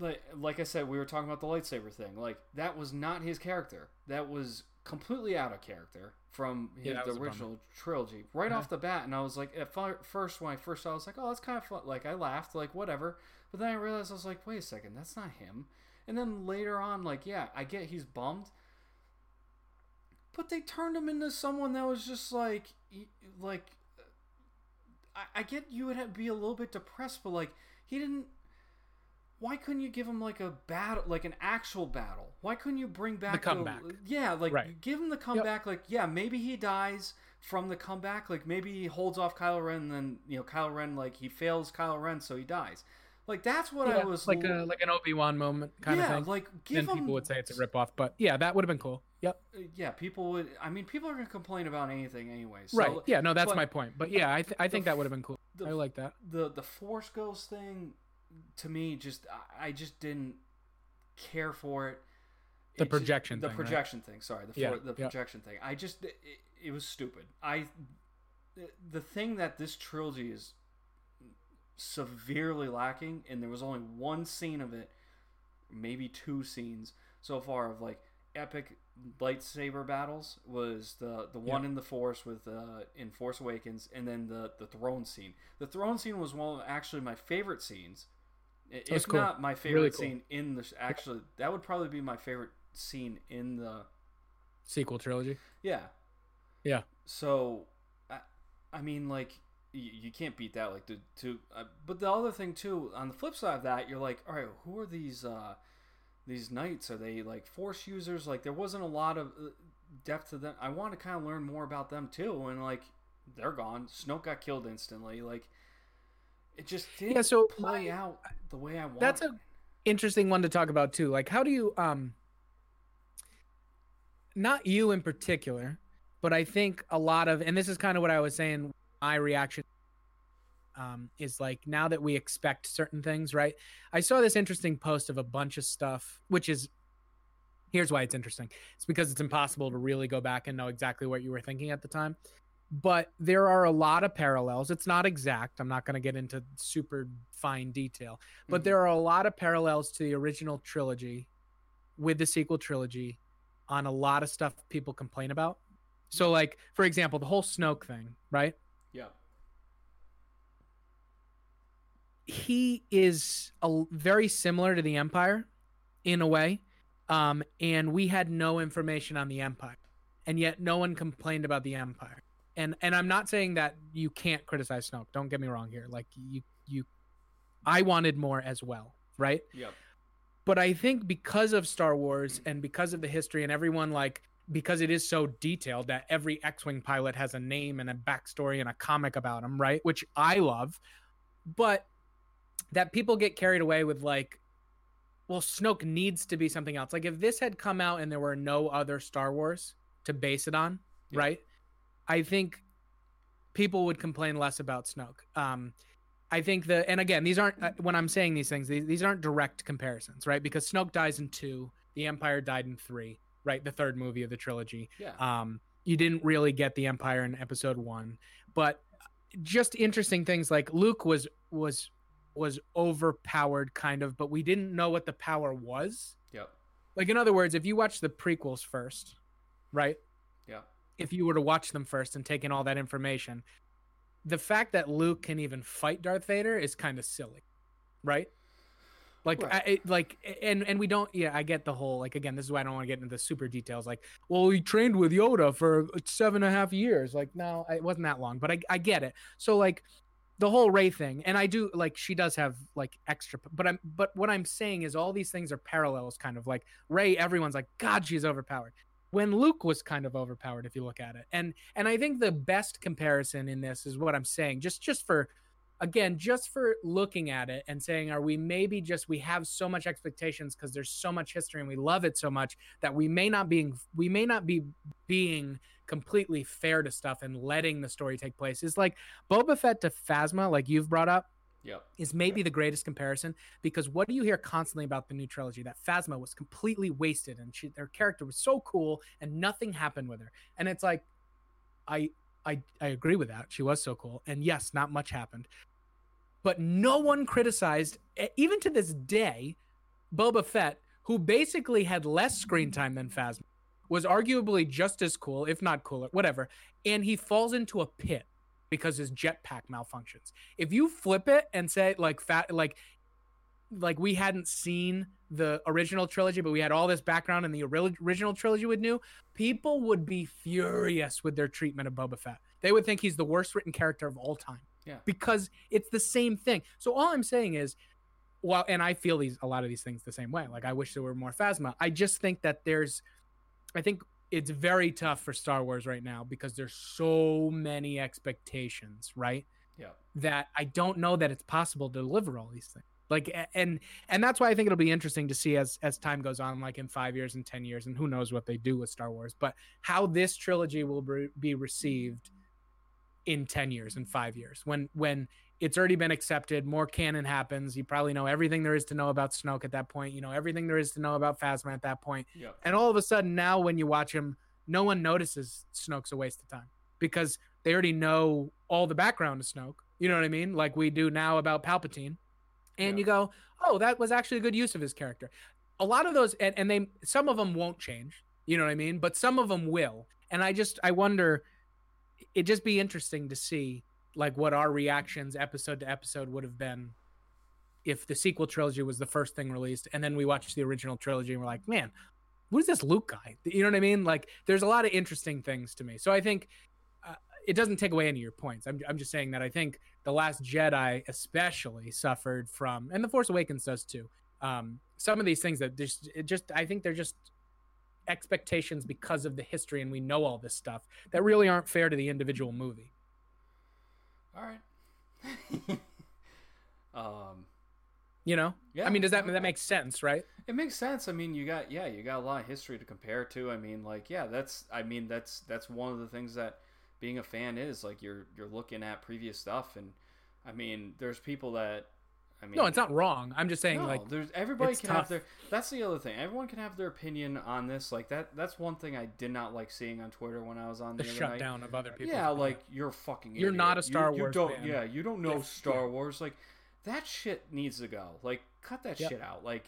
like like I said, we were talking about the lightsaber thing. Like that was not his character. That was completely out of character from his, Yeah, the was a bummer. original trilogy. Right Yeah. off the bat, and I was like, at first when I first saw, it, I was like, oh, that's kind of fun. Like I laughed, like whatever. But then I realized I was like, wait a second, that's not him. And then later on, like, yeah, I get he's bummed, but they turned him into someone that was just like, like, I, I get you would have, be a little bit depressed, but like he didn't. Why couldn't you give him like a battle, like an actual battle? Why couldn't you bring back the comeback. yeah, like Right. give him the comeback. Like yeah, maybe he dies from the comeback. Like maybe he holds off Kylo Ren, and then you know Kylo Ren like he fails Kylo Ren, so he dies. Like that's what Yeah, I was like uh, a like an Obi Wan moment kind yeah, of thing. like give Then them people would say it's a ripoff, but yeah, that would have been cool. Yep. Uh, yeah, people would. I mean, people are gonna complain about anything anyway. So right. Yeah. No, that's my point. But yeah, I th- I think the that would have been cool. the- I like that. the the Force Ghost thing, to me, just I, just didn't care for it. The It projection the thing, right? projection thing. Sorry, the Yeah, for, the projection thing. I just it, it was stupid. I the thing that this trilogy is severely lacking, and there was only one scene of it, maybe two scenes so far of like epic lightsaber battles was the the one in the Force with uh, in Force Awakens, and then the the throne scene. The throne scene was one of actually my favorite scenes. I- was If cool. not my favorite Really cool. scene in the actually, that would probably be my favorite scene in the Sequel trilogy. yeah. Yeah. So, I, I mean, like, you, you can't beat that. Like, the to, uh, but the other thing too, on the flip side of that, you're like, all right, who are these uh, these knights? Are they like force users? Like, there wasn't a lot of uh, depth to them. I want to kind of learn more about them too, and like, they're gone. Snoke got killed instantly. Like, it just didn't Yeah, so play my- out the way I wanted. That's a interesting one to talk about too. Like, how do you um, not you in particular, but I think a lot of, and this is kind of what I was saying. My reaction um, is like now that we expect certain things, right? I saw this interesting post of a bunch of stuff, which is here's why it's interesting. It's because it's impossible to really go back and know exactly what you were thinking at the time. But there are a lot of parallels. It's not exact. I'm not going to get into super fine detail, but Mhm. there are a lot of parallels to the original trilogy with the sequel trilogy on a lot of stuff people complain about. So, like, for example, the whole Snoke thing, right? yeah, he is a, very similar to the Empire in a way. Um, and we had no information on the Empire, and yet no one complained about the Empire. And and I'm not saying that you can't criticize Snoke. Don't get me wrong here. Like you you, I wanted more as well, right? yeah, but I think because of Star Wars and because of the history and everyone like because it is so detailed that every X-wing pilot has a name and a backstory and a comic about him, right? Which I love, but that people get carried away with like, well, Snoke needs to be something else. Like if this had come out and there were no other Star Wars to base it on, Yeah. right? I think people would complain less about Snoke. Um, I think the and again these aren't uh, when I'm saying these things these, these aren't direct comparisons, right? Because Snoke dies in two, the Empire died in three, right? The third movie of the trilogy. yeah. Um, you didn't really get the Empire in Episode one, but just interesting things like Luke was was was overpowered kind of, but we didn't know what the power was. Yep. Like in other words, if you watch the prequels first, right? Yeah. If you were to watch them first and take in all that information, the fact that Luke can even fight Darth Vader is kind of silly, right? Like, Right. I, it, like, and and we don't. Yeah, I get the whole. Like, again, this is why I don't want to get into the super details. Like, well, he trained with Yoda for seven and a half years. Like, no, it wasn't that long, but I I get it. So like, the whole Rey thing, and I do like she does have like extra, but I'm but what I'm saying is all these things are parallels, kind of like Rey. Everyone's like, God, she's overpowered. When Luke was kind of overpowered, if you look at it, and and I think the best comparison in this is what I'm saying, just just for, again, just for looking at it and saying, are we maybe just we have so much expectations because there's so much history and we love it so much that we may not being we may not be being completely fair to stuff and letting the story take place. Is like Boba Fett to Phasma, like you've brought up, Yep. is maybe the greatest comparison because what do you hear constantly about the new trilogy? That Phasma was completely wasted and she, her character was so cool and nothing happened with her. And it's like, I, I, I agree with that. She was so cool. And yes, not much happened. But no one criticized, even to this day, Boba Fett, who basically had less screen time than Phasma, was arguably just as cool, if not cooler, whatever. And he falls into a pit because his jetpack malfunctions. If you flip it and say like fat like like we hadn't seen the original trilogy, but we had all this background in the original trilogy with new, people would be furious with their treatment of Boba Fett. They would think he's the worst written character of all time. Yeah. Because it's the same thing. So all I'm saying is well, and I feel these a lot of these things the same way. Like I wish there were more Phasma. I just think that there's I think it's very tough for Star Wars right now because there's so many expectations, right? Yep. That I don't know that it's possible to deliver all these things. Like and and that's why I think it'll be interesting to see as as time goes on, like in five years and ten years, and who knows what they do with Star Wars, but how this trilogy will be be received in 10 years in five years when when it's already been accepted more canon happens you probably know everything there is to know about snoke at that point you know everything there is to know about phasma at that point. Yep. and all of a sudden now when you watch him no one notices snoke's a waste of time because they already know all the background of snoke you know what i mean? Like we do now about palpatine. And you go oh that was actually a good use of his character. A lot of those and, and they some of them won't change you know what i mean? But some of them will. And i just i wonder it'd just be interesting to see like what our reactions episode to episode would have been if the sequel trilogy was the first thing released and then we watched the original trilogy and we're like man who's this luke guy? You know what i mean? Like there's a lot of interesting things to me. So i think uh, it doesn't take away any of your points. I'm, I'm just saying that i think the last jedi especially suffered from and the force awakens does too um, some of these things that just it just i think they're just expectations because of the history and we know all this stuff that really aren't fair to the individual movie All right. *laughs* um, you know yeah. i mean does that that makes sense right It makes sense. I mean, you got yeah, you got a lot of history to compare to. I mean, like yeah, that's I mean that's that's one of the things that being a fan is like you're you're looking at previous stuff and I mean, there's people that I mean no it's not wrong i'm just saying no, like there's everybody can have their that's the other thing. Everyone can have their opinion on this. Like that that's one thing I did not like seeing on Twitter when I was on the the, other night. shutdown of other people Yeah, like you're fucking. You're not a Star you, you Wars don't, fan. Yeah, you don't know If- Star. Wars. Like that shit needs to go. Like cut that Yep. shit out. Like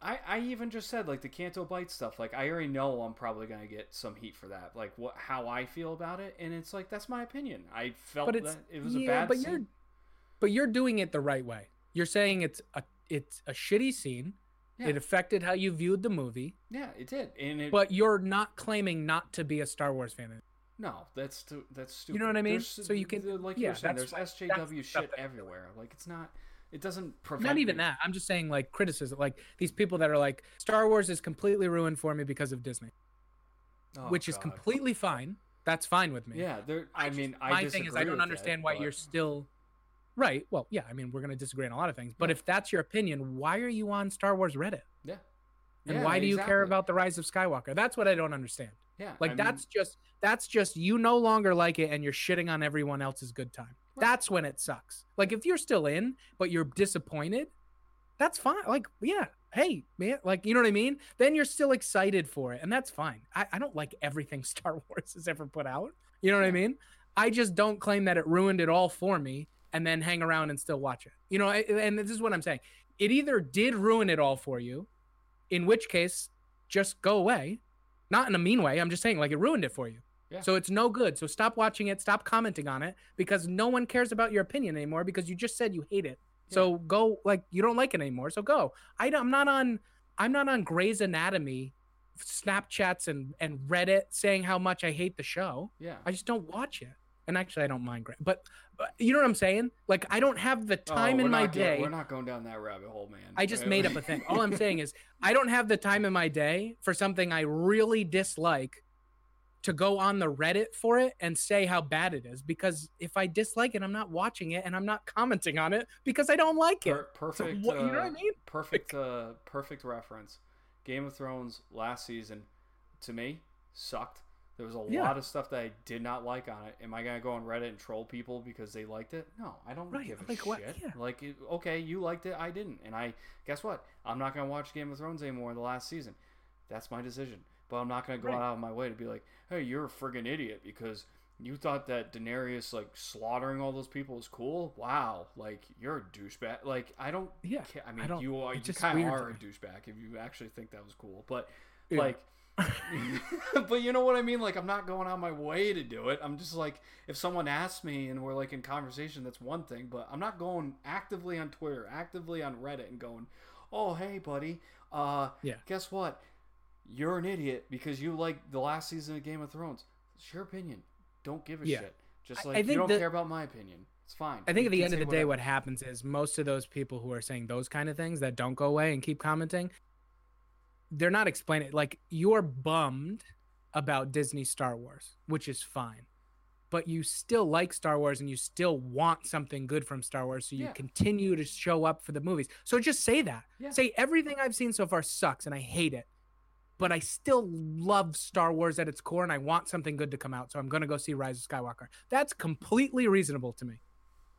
I I even just said like the Canto Bight stuff. Like I already know I'm probably gonna get some heat for that. Like what how I feel about it, and it's like that's my opinion. I felt that it was yeah, a bad. but scene. you're but you're doing it the right way you're saying it's a it's a shitty scene Yeah. it affected how you viewed the movie Yeah, it did, and it. but you're not claiming not to be a star wars fan no, that's stu- that's stupid. You know what I mean? There's, So you can- like yeah, you're saying, there's SJW shit everywhere. Like it's not. It doesn't prevent. not even me- that i'm just saying like criticism like these people that are like star wars is completely ruined for me because of disney Oh, which is completely fine that's fine with me Yeah, there. I, just- mean, I my thing is i don't understand that, why but- you're still right well yeah i mean we're going to disagree on a lot of things but Yeah. if that's your opinion why are you on star wars reddit? Yeah. and Yeah, why do you care about the rise of skywalker? That's what i don't understand. Yeah, like I mean, that's just that's just you no longer like it and you're shitting on everyone else's good time. Right. that's when it sucks. Like if you're still in but you're disappointed that's fine like yeah hey man like you know what i mean? Then you're still excited for it and that's fine. I, I don't like everything *laughs* star wars has ever put out you know what i mean? I just don't claim that it ruined it all for me and then hang around and still watch it. You know and this is what i'm saying. It either did ruin it all for you in which case just go away. Not in a mean way i'm just saying like it ruined it for you. Yeah. so it's no good. So stop watching it stop commenting on it because no one cares about your opinion anymore because you just said you hate it. Yeah. so go like you don't like it anymore so go. I, don't- i'm not on i'm not on Grey's anatomy snapchats and and reddit saying how much i hate the show. Yeah. i just don't watch it and actually i don't mind but, but you know what i'm saying like i don't have the Oh, time we're in my day we're not going down that rabbit hole, man. I just Uh, made up a thing. All I'm saying is *laughs* I don't have the time in my day for something I really dislike to go on the Reddit for it and say how bad it is because if I dislike it, I'm not watching it and I'm not commenting on it because I don't like it. Per- So perfect. what- you know what I uh, mean? Perfect. Uh, perfect reference. Game of Thrones last season, to me, sucked. There was a Yeah. lot of stuff that I did not like on it. Am I gonna go on Reddit and troll people because they liked it? No, I don't Right, give a like, what- shit. yeah. Like, okay, you liked it, I didn't, and I guess what? I'm not gonna watch Game of Thrones anymore in the last season. That's my decision. But I'm not gonna go Right. out of my way to be like, hey, you're a friggin' idiot because you thought that Daenerys like slaughtering all those people was cool. Wow, like you're a douchebag. Like I don't. Yeah, I I mean, don't- you are. You just kind of are a douchebag if you actually think that was cool. But Yeah. like, *laughs* but you know what I mean. Like I'm not going on my way to do it. I'm just like, if someone asks me and we're like in conversation, that's one thing. But I'm not going actively on Twitter, actively on Reddit, and going, "Oh, hey, buddy. Uh, Yeah. Guess what? You're an idiot because you like the last season of Game of Thrones. It's your opinion. Don't give a Yeah. shit. Just like I you don't that- care about my opinion. It's fine. I think You at the end of the day, what happens is most of those people who are saying those kind of things that don't go away and keep commenting, they're not explaining. Like you're bummed about Disney Star Wars, which is fine. but you still like Star Wars and you still want something good from Star Wars, so you Yeah. continue to show up for the movies. So just say that. Yeah. Say everything I've seen so far sucks and I hate it, but I still love Star Wars at its core and I want something good to come out, so I'm gonna go see Rise of Skywalker. That's completely reasonable to me.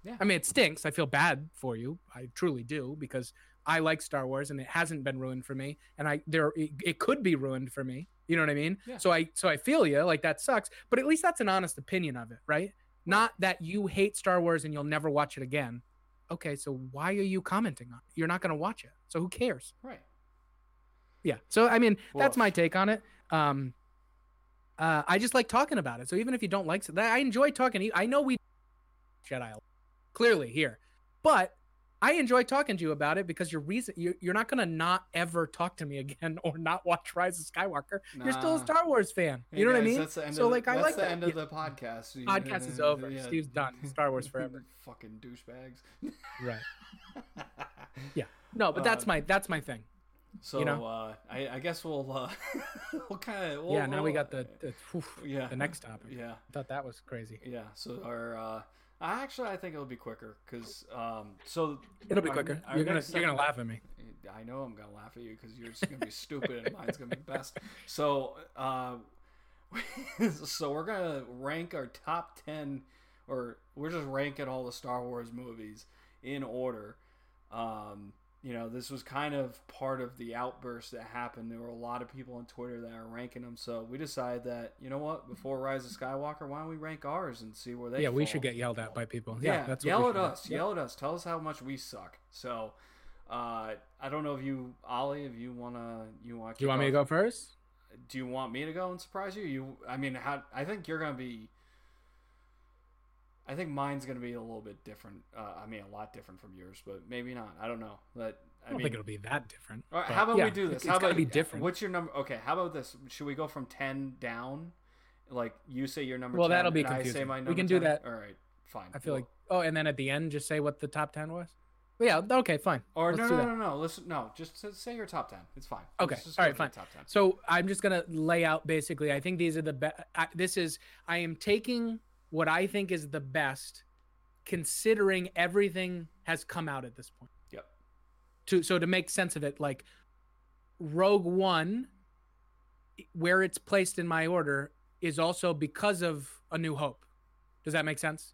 Yeah. I mean, it stinks. I feel bad for you. I truly do because I like Star Wars and it hasn't been ruined for me, and I there it, it could be ruined for me. You know what I mean? Yeah. So I so I feel you like that sucks, but at least that's an honest opinion of it, right? Not that you hate Star Wars and you'll never watch it again. Okay, so why are you commenting on it? You're not going to watch it. So who cares? Right. Yeah. So I mean, that's my take on it. Um uh I just like talking about it. So even if you don't like it, I enjoy talking. I know we Jedi clearly here. But I enjoy talking to you about it because you're reason you're, you're not gonna not ever talk to me *laughs* again or not watch Rise of Skywalker. You're still a Star Wars fan. Hey, you know what I mean? That's the end So, of the, like, I like the that. end of Yeah. the podcast. You- Podcast is over. Steve's done. Star Wars forever. *laughs* Fucking douchebags. *laughs* Right. Yeah. No, but that's Uh, my that's my thing. So you know? uh, I, I guess we'll uh, we'll kind of yeah. Now we got the the, whew, yeah the next topic. yeah I thought that was crazy. yeah. So our uh, I actually I think it'll be quicker because um so It'll be our- quicker. our You're gonna you're gonna laugh at me. I know I'm gonna laugh at you because yours is gonna be stupid and mine's gonna be best. So, uh, *laughs* so we're gonna rank our top ten, or we're just ranking all the Star Wars movies in order. Um, you know, this was kind of part of the outburst that happened. There were a lot of people on Twitter that are ranking them. So we decided that you know what, before Rise of Skywalker, why don't we rank ours and see where they? Yeah, we should get yelled at by people. Yeah, Yeah, that's what yell at do. us. Yell at us. Tell us how much we suck. So, uh, I don't know if you, Ollie, if you wanna, you want. Do you want me to go first? Do you want me to go and surprise you? You, I mean, how? I think you're gonna be. I think mine's gonna be a little bit different. Uh, I mean, a lot different from yours, but maybe not. I don't know. But I, I don't mean, think it'll be that different. all right, how about yeah, we do this? It's, how about be different. What's your number? Okay, how about this? Should we go from ten down? Like you say your number. Well, 10, that'll be and I say confusing. my We number can do that. All right, fine. I feel Well- like oh, and then at the end, just say what the top ten was. But yeah, okay, fine. Or Let's no, no, no, no. Listen, no. Just say your top ten. It's fine. Okay, all right, fine. Top ten. So I'm just gonna lay out basically. I think these are the best. This is I am taking what I think is the best, considering everything has come out at this point. Yep. To so to make sense of it, like Rogue One, where it's placed in my order is also because of A New Hope. Does that make sense?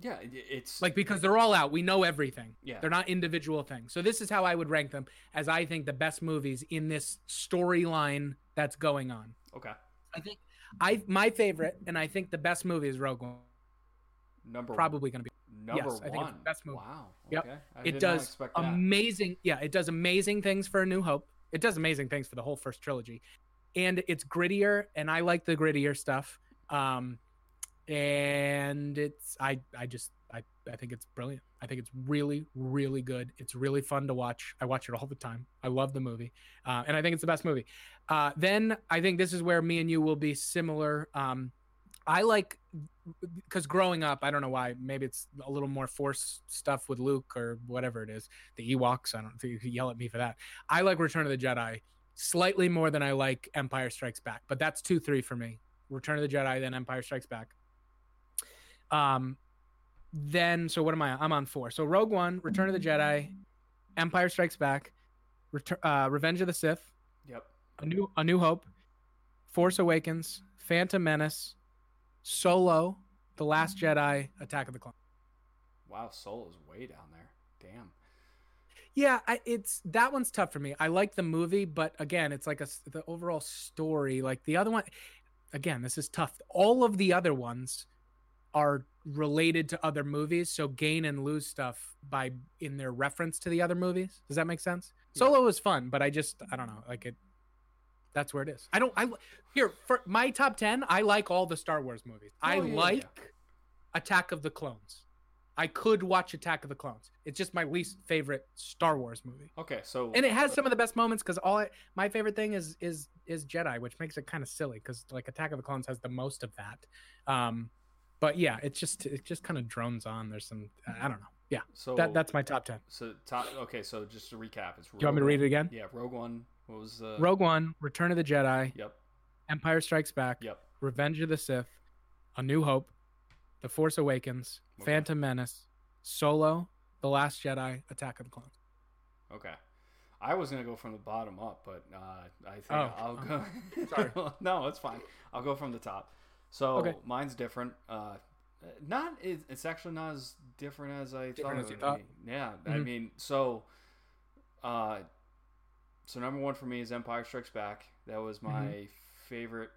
Yeah, it's Like because they're all out, we know everything. Yeah. They're not individual things. So this is how I would rank them as I think the best movies in this storyline that's going on. okay. I think I my favorite and I think the best movie is Rogue One. Number Probably going to be. number yes, I think it's one. the best movie. Wow. Yep. Okay. It does amazing. Yeah, it does amazing things for A New Hope. It does amazing things for the whole first trilogy, and it's grittier, and I like the grittier stuff. Um, and it's I I just I I think it's brilliant. I think it's really really good. It's really fun to watch. I watch it all the time. I love the movie, uh, and I think it's the best movie. Uh, then I think this is where me and you will be similar. Um, I like because growing up, I don't know why. Maybe it's a little more force stuff with Luke or whatever it is. The Ewoks. I don't think you yell at me for that. I like Return of the Jedi slightly more than I like Empire Strikes Back, but that's two three for me. Return of the Jedi, then Empire Strikes Back. Um, then so what am I? I'm on four. So Rogue One, Return of the Jedi, Empire Strikes Back, Return, uh, Revenge of the Sith, Yep. A New A New Hope, Force Awakens, Phantom Menace, Solo, The Last Jedi, Attack of the Clones. Wow, Solo's way down there. Damn. Yeah, I, it's that one's tough for me. I like the movie, but again, it's like a the overall story. Like the other one, again, this is tough. All of the other ones are related to other movies, so gain and lose stuff by in their reference to the other movies. Does that make sense? Yeah. Solo was fun, but I just I don't know, like it. That's where it is. I don't. I here for my top ten. I like all the Star Wars movies. I Oh, yeah, yeah, yeah. like Attack of the Clones. I could watch Attack of the Clones. It's just my least favorite Star Wars movie, Okay, so and it has some of the best moments because all I, my favorite thing is is is Jedi, which makes it kind of silly because like Attack of the Clones has the most of that. Um, but yeah, it's just it just kind of drones on. There's some I don't know. Yeah, so that that's my top ten. so top. Okay, so just to recap, it's. Do you want me to read it again? Yeah, Rogue One. What was the Rogue One, Return of the Jedi, Yep. Empire Strikes Back, Yep. Revenge of the Sith, A New Hope, The Force Awakens, Okay. Phantom Menace, Solo, The Last Jedi, Attack of the Clones. Okay. I was gonna go from the bottom up, but uh, I think Oh, I'll go. *laughs* sorry. *laughs* no, it's fine. I'll go from the top. So Okay. mine's different. Uh, not it, it's actually not as different as I Different thought as it you would thought? be. Yeah, I Mhm. mean, so, uh, so number one for me is Empire Strikes Back. That was my Mm-hmm. favorite.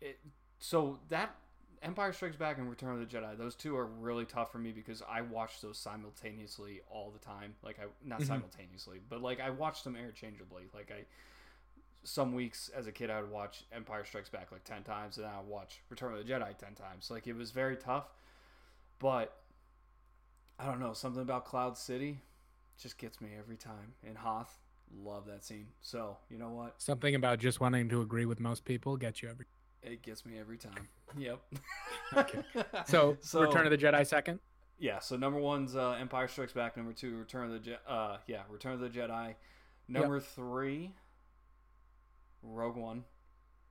It, so that Empire Strikes Back and Return of the Jedi, those two are really tough for me because I watch those simultaneously all the time. Like I not Mhm. simultaneously, but like I watch them interchangeably. Like I some weeks as a kid I would watch Empire Strikes Back like 10 times and I would watch Return of the Jedi 10 times. Like it was very tough. But I don't know, something about Cloud City just gets me every time. And Hoth, love that scene. So, you know what? Something about just wanting to agree with most people gets you every. It gets me every time. *laughs* Yep. Okay. *laughs* So, Return of the Jedi second. Yeah, so number one's uh, Empire Strikes Back. Number two, Return of the Je- uh, yeah, Return of the Jedi. Number three, Rogue One.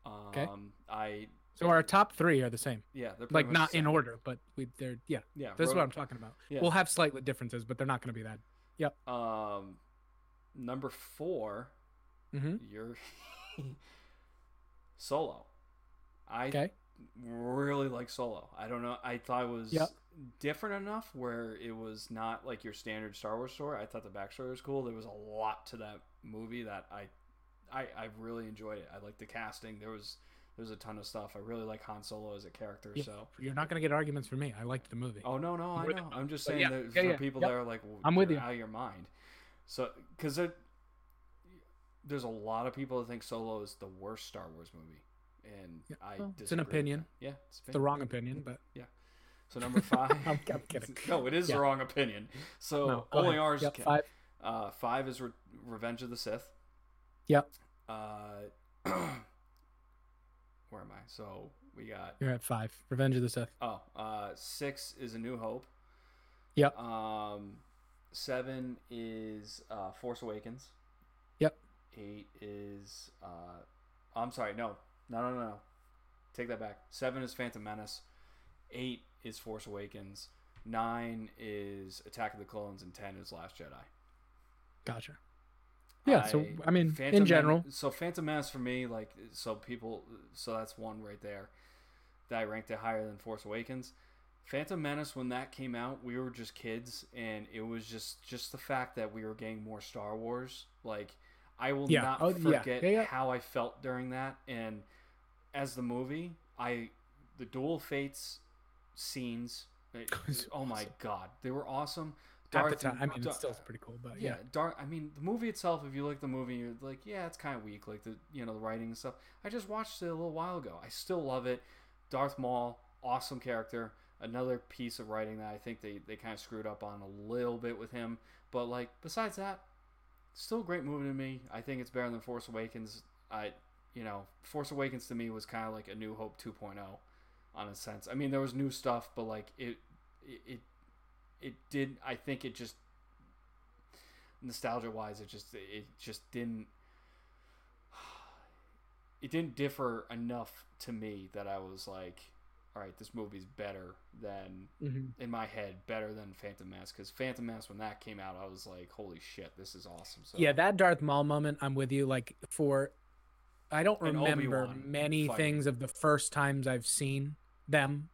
Um, Okay. I So our top three are the same, yeah, they're like not in order, but we they're yeah. Yeah, This is Rogue- what I'm talking about. Yeah. We'll have slightly differences, but they're not going to be that. Yep. Um, number four, Mm-hmm. you're *laughs* Solo. I Okay. really like Solo. I don't know. I thought it was Yep. different enough where it was not like your standard Star Wars story. I thought the backstory was cool. There was a lot to that movie that I, I, I really enjoyed it. I liked the casting. There was there was a ton of stuff. I really like Han Solo as a character. Yeah. So. You're not going to get arguments from me. I liked the movie. Oh no, no, I know. I'm just saying yeah, that yeah, for yeah, people yep. that are like, well, I'm with you're you. out of your mind. So, because there's a lot of people that think Solo is the worst Star Wars movie, and Yeah, I well, it's an opinion. Yeah, it's, It's the wrong opinion, but yeah. So number 5 I'm- *laughs* I'm kidding. *laughs* no, it is Yeah. the wrong opinion. So no, go only ahead. ours. Yep, can- five. Uh, five is Re- Revenge of the Sith. Yep. Uh, *clears throat* where am I? So we got You're at five. Revenge of the Sith. oh, uh, six is A New Hope. Yep. Um, seven is uh, Force Awakens. Yep. Eight is uh, I'm sorry, no, no, no, no, no. Take that back. Seven is Phantom Menace. Eight is Force Awakens. Nine is Attack of the Clones, and ten is Last Jedi. Gotcha. Yeah. so I mean, Phantom in general, so Phantom Menace for me, like, so people, so that's one right there that I ranked it higher than Force Awakens. Phantom Menace, when that came out, we were just kids, and it was just just the fact that we were getting more Star Wars. Like, I will Yeah. not Oh, forget Yeah, yeah. how I felt during that. And as the movie, I the Dual Fates scenes. *laughs* it- oh my god, they were awesome. At the time, I mean, Dar- it's still pretty cool, but yeah, yeah. dark. I mean, the movie itself. If you like the movie, you're like, yeah, it's kind of weak. Like the you know the writing and stuff. I just watched it a little while ago. I still love it. Darth Maul, awesome character. Another piece of writing that I think they they kind of screwed up on a little bit with him. But like besides that, still a great movie to me. I think it's better than Force Awakens. I you know Force Awakens to me was kind of like a New Hope 2.0 on a sense. I mean, there was new stuff, but like it it it, it did. I think it just nostalgia wise it just it just didn't *sighs* it didn't differ enough to me that I was like all right this movie's better than Mhm. in my head better than Phantom Menace because Phantom Menace when that came out I was like holy shit this is awesome so Yeah, that Darth Maul moment, I'm with you. Like for, I don't remember many fighting. things of the first times I've seen them,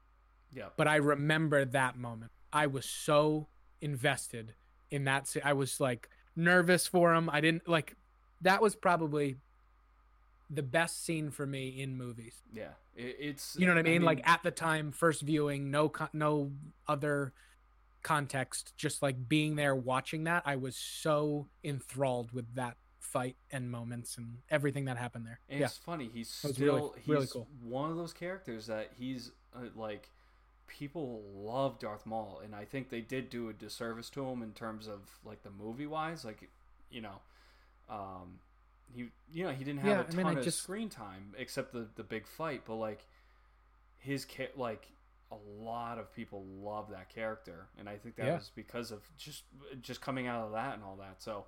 yeah but I remember that moment. I was so invested in that. I was like nervous for him. I didn't like. That was probably the best scene for me in movies. yeah it's You know what I mean? like at the time, first viewing, no con- no other context, just like being there watching that, I was so enthralled with that fight and moments and everything that happened there. And yeah. it's funny. He's still really- really he's cool. one of those characters that he's uh, like people love Darth Maul, and I think they did do a disservice to him in terms of like the movie wise. Like, you know, um, he you know he didn't have Yeah, a I ton mean, of just- screen time except the the big fight, but like his like a lot of people love that character, and I think that Yeah. was because of just just coming out of that and all that. So.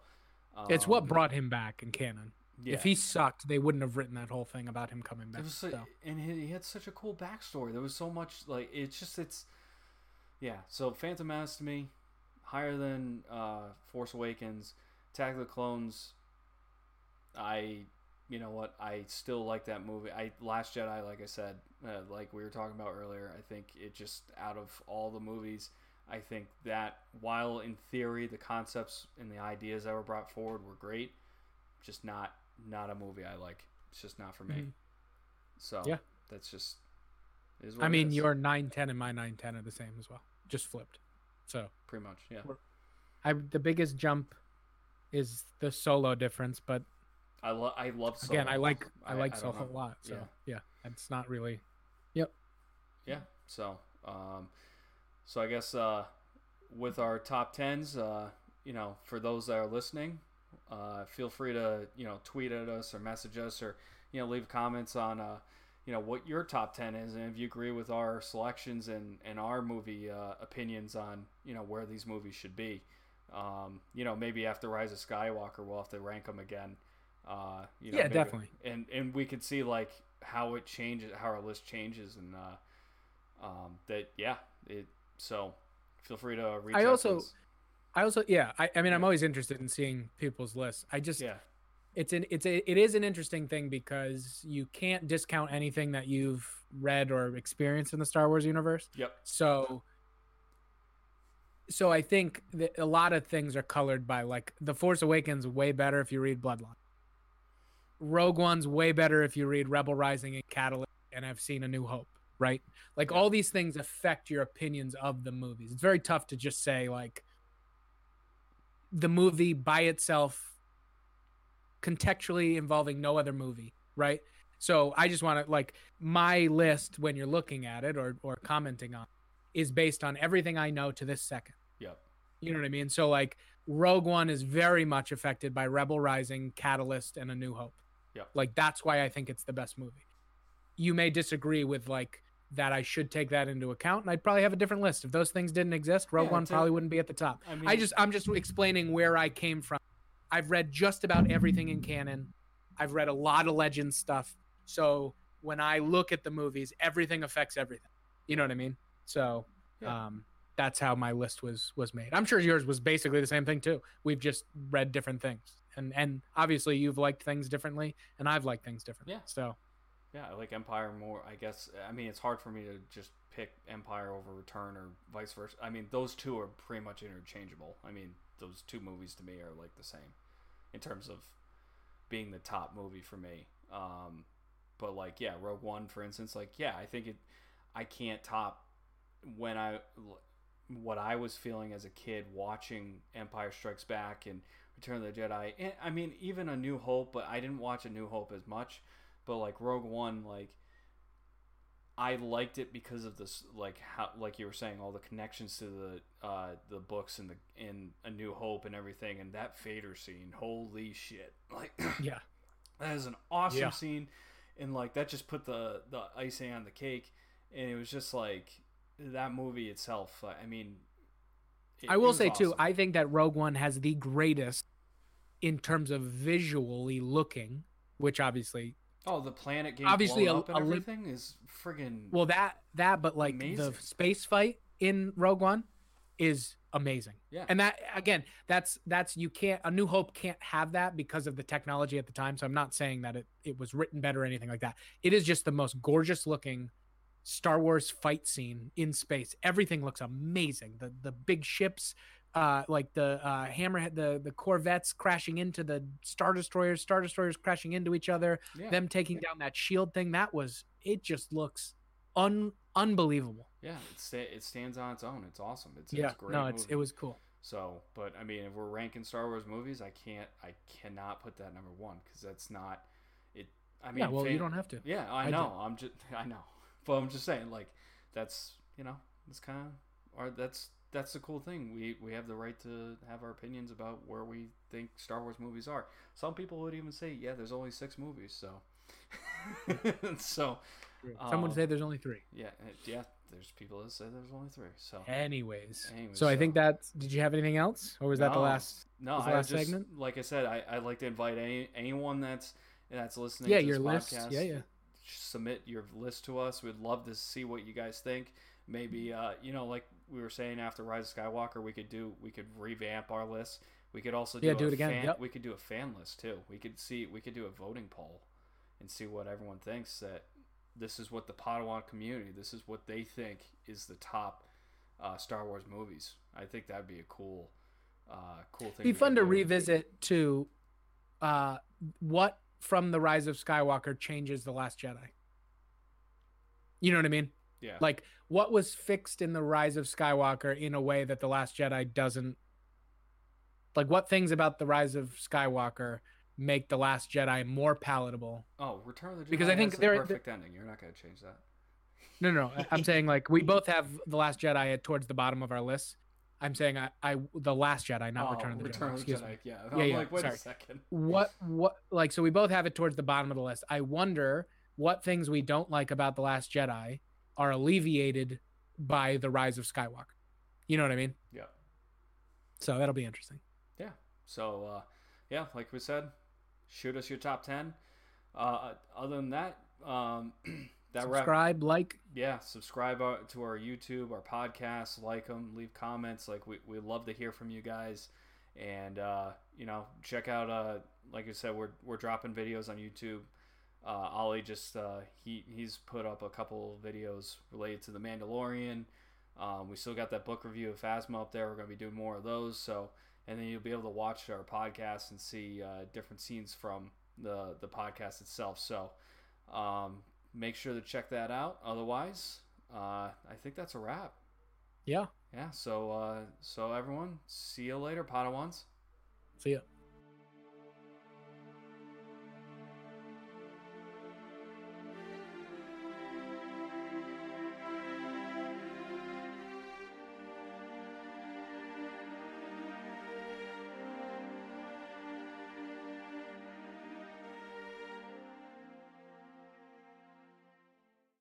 It's what um, brought him back in canon. Yeah. If he sucked, they wouldn't have written that whole thing about him coming back. It was so, so. and he, he had such a cool backstory. There was so much like it's just it's yeah. So Phantom Menace to me, higher than uh, Force Awakens. Attack of the Clones. I, you know what? I still like that movie. I Last Jedi, like I said, uh, like we were talking about earlier. I think it just out of all the movies, I think that while in theory the concepts and the ideas that were brought forward were great, just not not a movie I like. It's just not for me. Mhm. So Yeah. that's just. Is what I mean, is, your nine ten and my nine ten are the same as well, just flipped. So pretty much yeah. I the biggest jump is the solo difference, but I love I love Solo. again, I like I, like don't Solo a lot. So Yeah. yeah, it's not really. Yep. Yeah. So, um, so I guess uh, with our top tens, uh, you know, for those that are listening, uh, feel free to you know tweet at us or message us or you know leave comments on uh, you know what your top ten is and if you agree with our selections and and our movie uh, opinions on you know where these movies should be. Um, you know, maybe after Rise of Skywalker, we'll have to rank them again. Uh, you know, Yeah, maybe- definitely. And and we could see like how it changes, how our list changes, and uh, um, that yeah, it. So feel free to reach. I out also- to us. I also yeah, I, I mean I'm always interested in seeing people's lists. I just yeah, it's an it's a it is an interesting thing because you can't discount anything that you've read or experienced in the Star Wars universe. yep, So so I think that a lot of things are colored by like The Force Awakens way better if you read Bloodline. Rogue One's way better if you read Rebel Rising and Catalyst and I've seen A New Hope, right? Like all these things affect your opinions of the movies. It's very tough to just say like the movie by itself contextually involving no other movie, right? So I just want to like my list when you're looking at it or or commenting on it is based on everything I know to this second. yep, You know what I mean? So like Rogue One is very much affected by Rebel Rising, Catalyst, and A New Hope. Yep. Like that's why I think it's the best movie. You may disagree with like that I should take that into account, and I'd probably have a different list. If those things didn't exist, Rogue Yeah, One probably wouldn't be at the top. I mean, I just I'm just explaining where I came from. I've read just about everything in canon. I've read a lot of legend stuff. So when I look at the movies, everything affects everything. You know what I mean? So Yeah. um that's how my list was was made. I'm sure yours was basically the same thing too. We've just read different things. And and obviously you've liked things differently and I've liked things differently. Yeah. So yeah, I like Empire more. I guess. I mean, it's hard for me to just pick Empire over Return or vice versa. I mean, those two are pretty much interchangeable. I mean, those two movies to me are like the same in terms of being the top movie for me. Um, but like, yeah, Rogue One, for instance, like, yeah, I think it. I can't top when I what I was feeling as a kid watching Empire Strikes Back and Return of the Jedi. And, I mean, even A New Hope, but I didn't watch A New Hope as much. But like Rogue One, like I liked it because of this, like how, like you were saying, all the connections to the uh, the books and the in A New Hope and everything, and that Vader scene. Holy shit! *clears throat* Like *clears throat* yeah. that is an awesome Yeah. scene, and like that just put the the icing on the cake, and it was just like that movie itself. I mean, it- I will say too. I think that Rogue One has the greatest in terms of visually looking, which obviously oh, the planet getting obviously blown a- up and a everything is friggin' Well, that that, but like Amazing. the space fight in Rogue One is amazing. Yeah. And that again, that's that's you can't a New Hope can't have that because of the technology at the time. So I'm not saying that it it was written better or anything like that. It is just the most gorgeous looking Star Wars fight scene in space. Everything looks amazing. The the big ships uh like the uh hammerhead the the corvettes crashing into the star destroyers star destroyers crashing into each other yeah. them taking down that shield thing that was it just looks un unbelievable Yeah, it, sta- it stands on its own. It's awesome. It's, yeah it's great. no it's movie. it was cool So, but I mean, if we're ranking Star Wars movies, I can't, I cannot put that number one because that's not it. I mean, yeah well you don't have to Yeah, I I know. I'm just, *laughs* I know, but I'm just saying, like, that's you know, it's kind of, or that's that's the cool thing. We we have the right to have our opinions about where we think Star Wars movies are. Some people would even say, yeah, there's only six movies, so. *laughs* so some would um, say there's only three yeah, uh, yeah. There's people that say there's only three. So anyways Anyways, so i think so- that did you have anything else or was that the last No, the I last just segment? like I said, I I'd like to invite any anyone that's that's listening. yeah to your this list podcast, yeah yeah Submit your list to us. We'd love to see what you guys think. Maybe uh, you know, like we were saying after Rise of Skywalker, we could do we could revamp our list. We could also do Yeah, do it again, Fan, yep. We could do a fan list too. We could see we could do a voting poll and see what everyone thinks that this is what the Podawan community, this is what they think is the top uh, Star Wars movies. I think that'd be a cool, uh, cool thing. Be fun to revisit too. Uh, what from the Rise of Skywalker changes the Last Jedi? You know what I mean? Yeah, Like what was fixed in the Rise of Skywalker in a way that the Last Jedi doesn't. Like what things about the Rise of Skywalker make the Last Jedi more palatable? oh, Return of the Jedi because I think has there- the perfect ending. You're not gonna change that. No, no, no. *laughs* I'm saying like we both have the Last Jedi at towards the bottom of our list. I'm saying I, I the Last Jedi, not oh, Return of the oh, Return Jedi. of Excuse Jedi. me. Yeah, Yeah, I'm yeah, like, wait sorry. a second. What *laughs* what like so we both have it towards the bottom of the list. I wonder what things we don't like about the Last Jedi are alleviated by the Rise of Skywalker. You know what I mean? Yeah. So that'll be interesting. Yeah. So, uh, yeah, like we said, shoot us your top 10. Uh, other than that, um, *clears throat* that wrap. Subscribe, like, Yeah, subscribe uh, to our YouTube, our podcast, like them, leave comments. Like, we, we love to hear from you guys. And, uh, you know, check out, uh, like I said, we're, we're dropping videos on YouTube. Uh, Ollie just, uh, he, he's put up a couple videos related to The Mandalorian. Um, we still got that book review of Phasma up there. We're going to be doing more of those. So, and then you'll be able to watch our podcast and see uh, different scenes from the the podcast itself. So, um, make sure to check that out. Otherwise, uh, I think that's a wrap. yeah. Yeah. So, uh, so everyone, see you later, Podawans. See ya.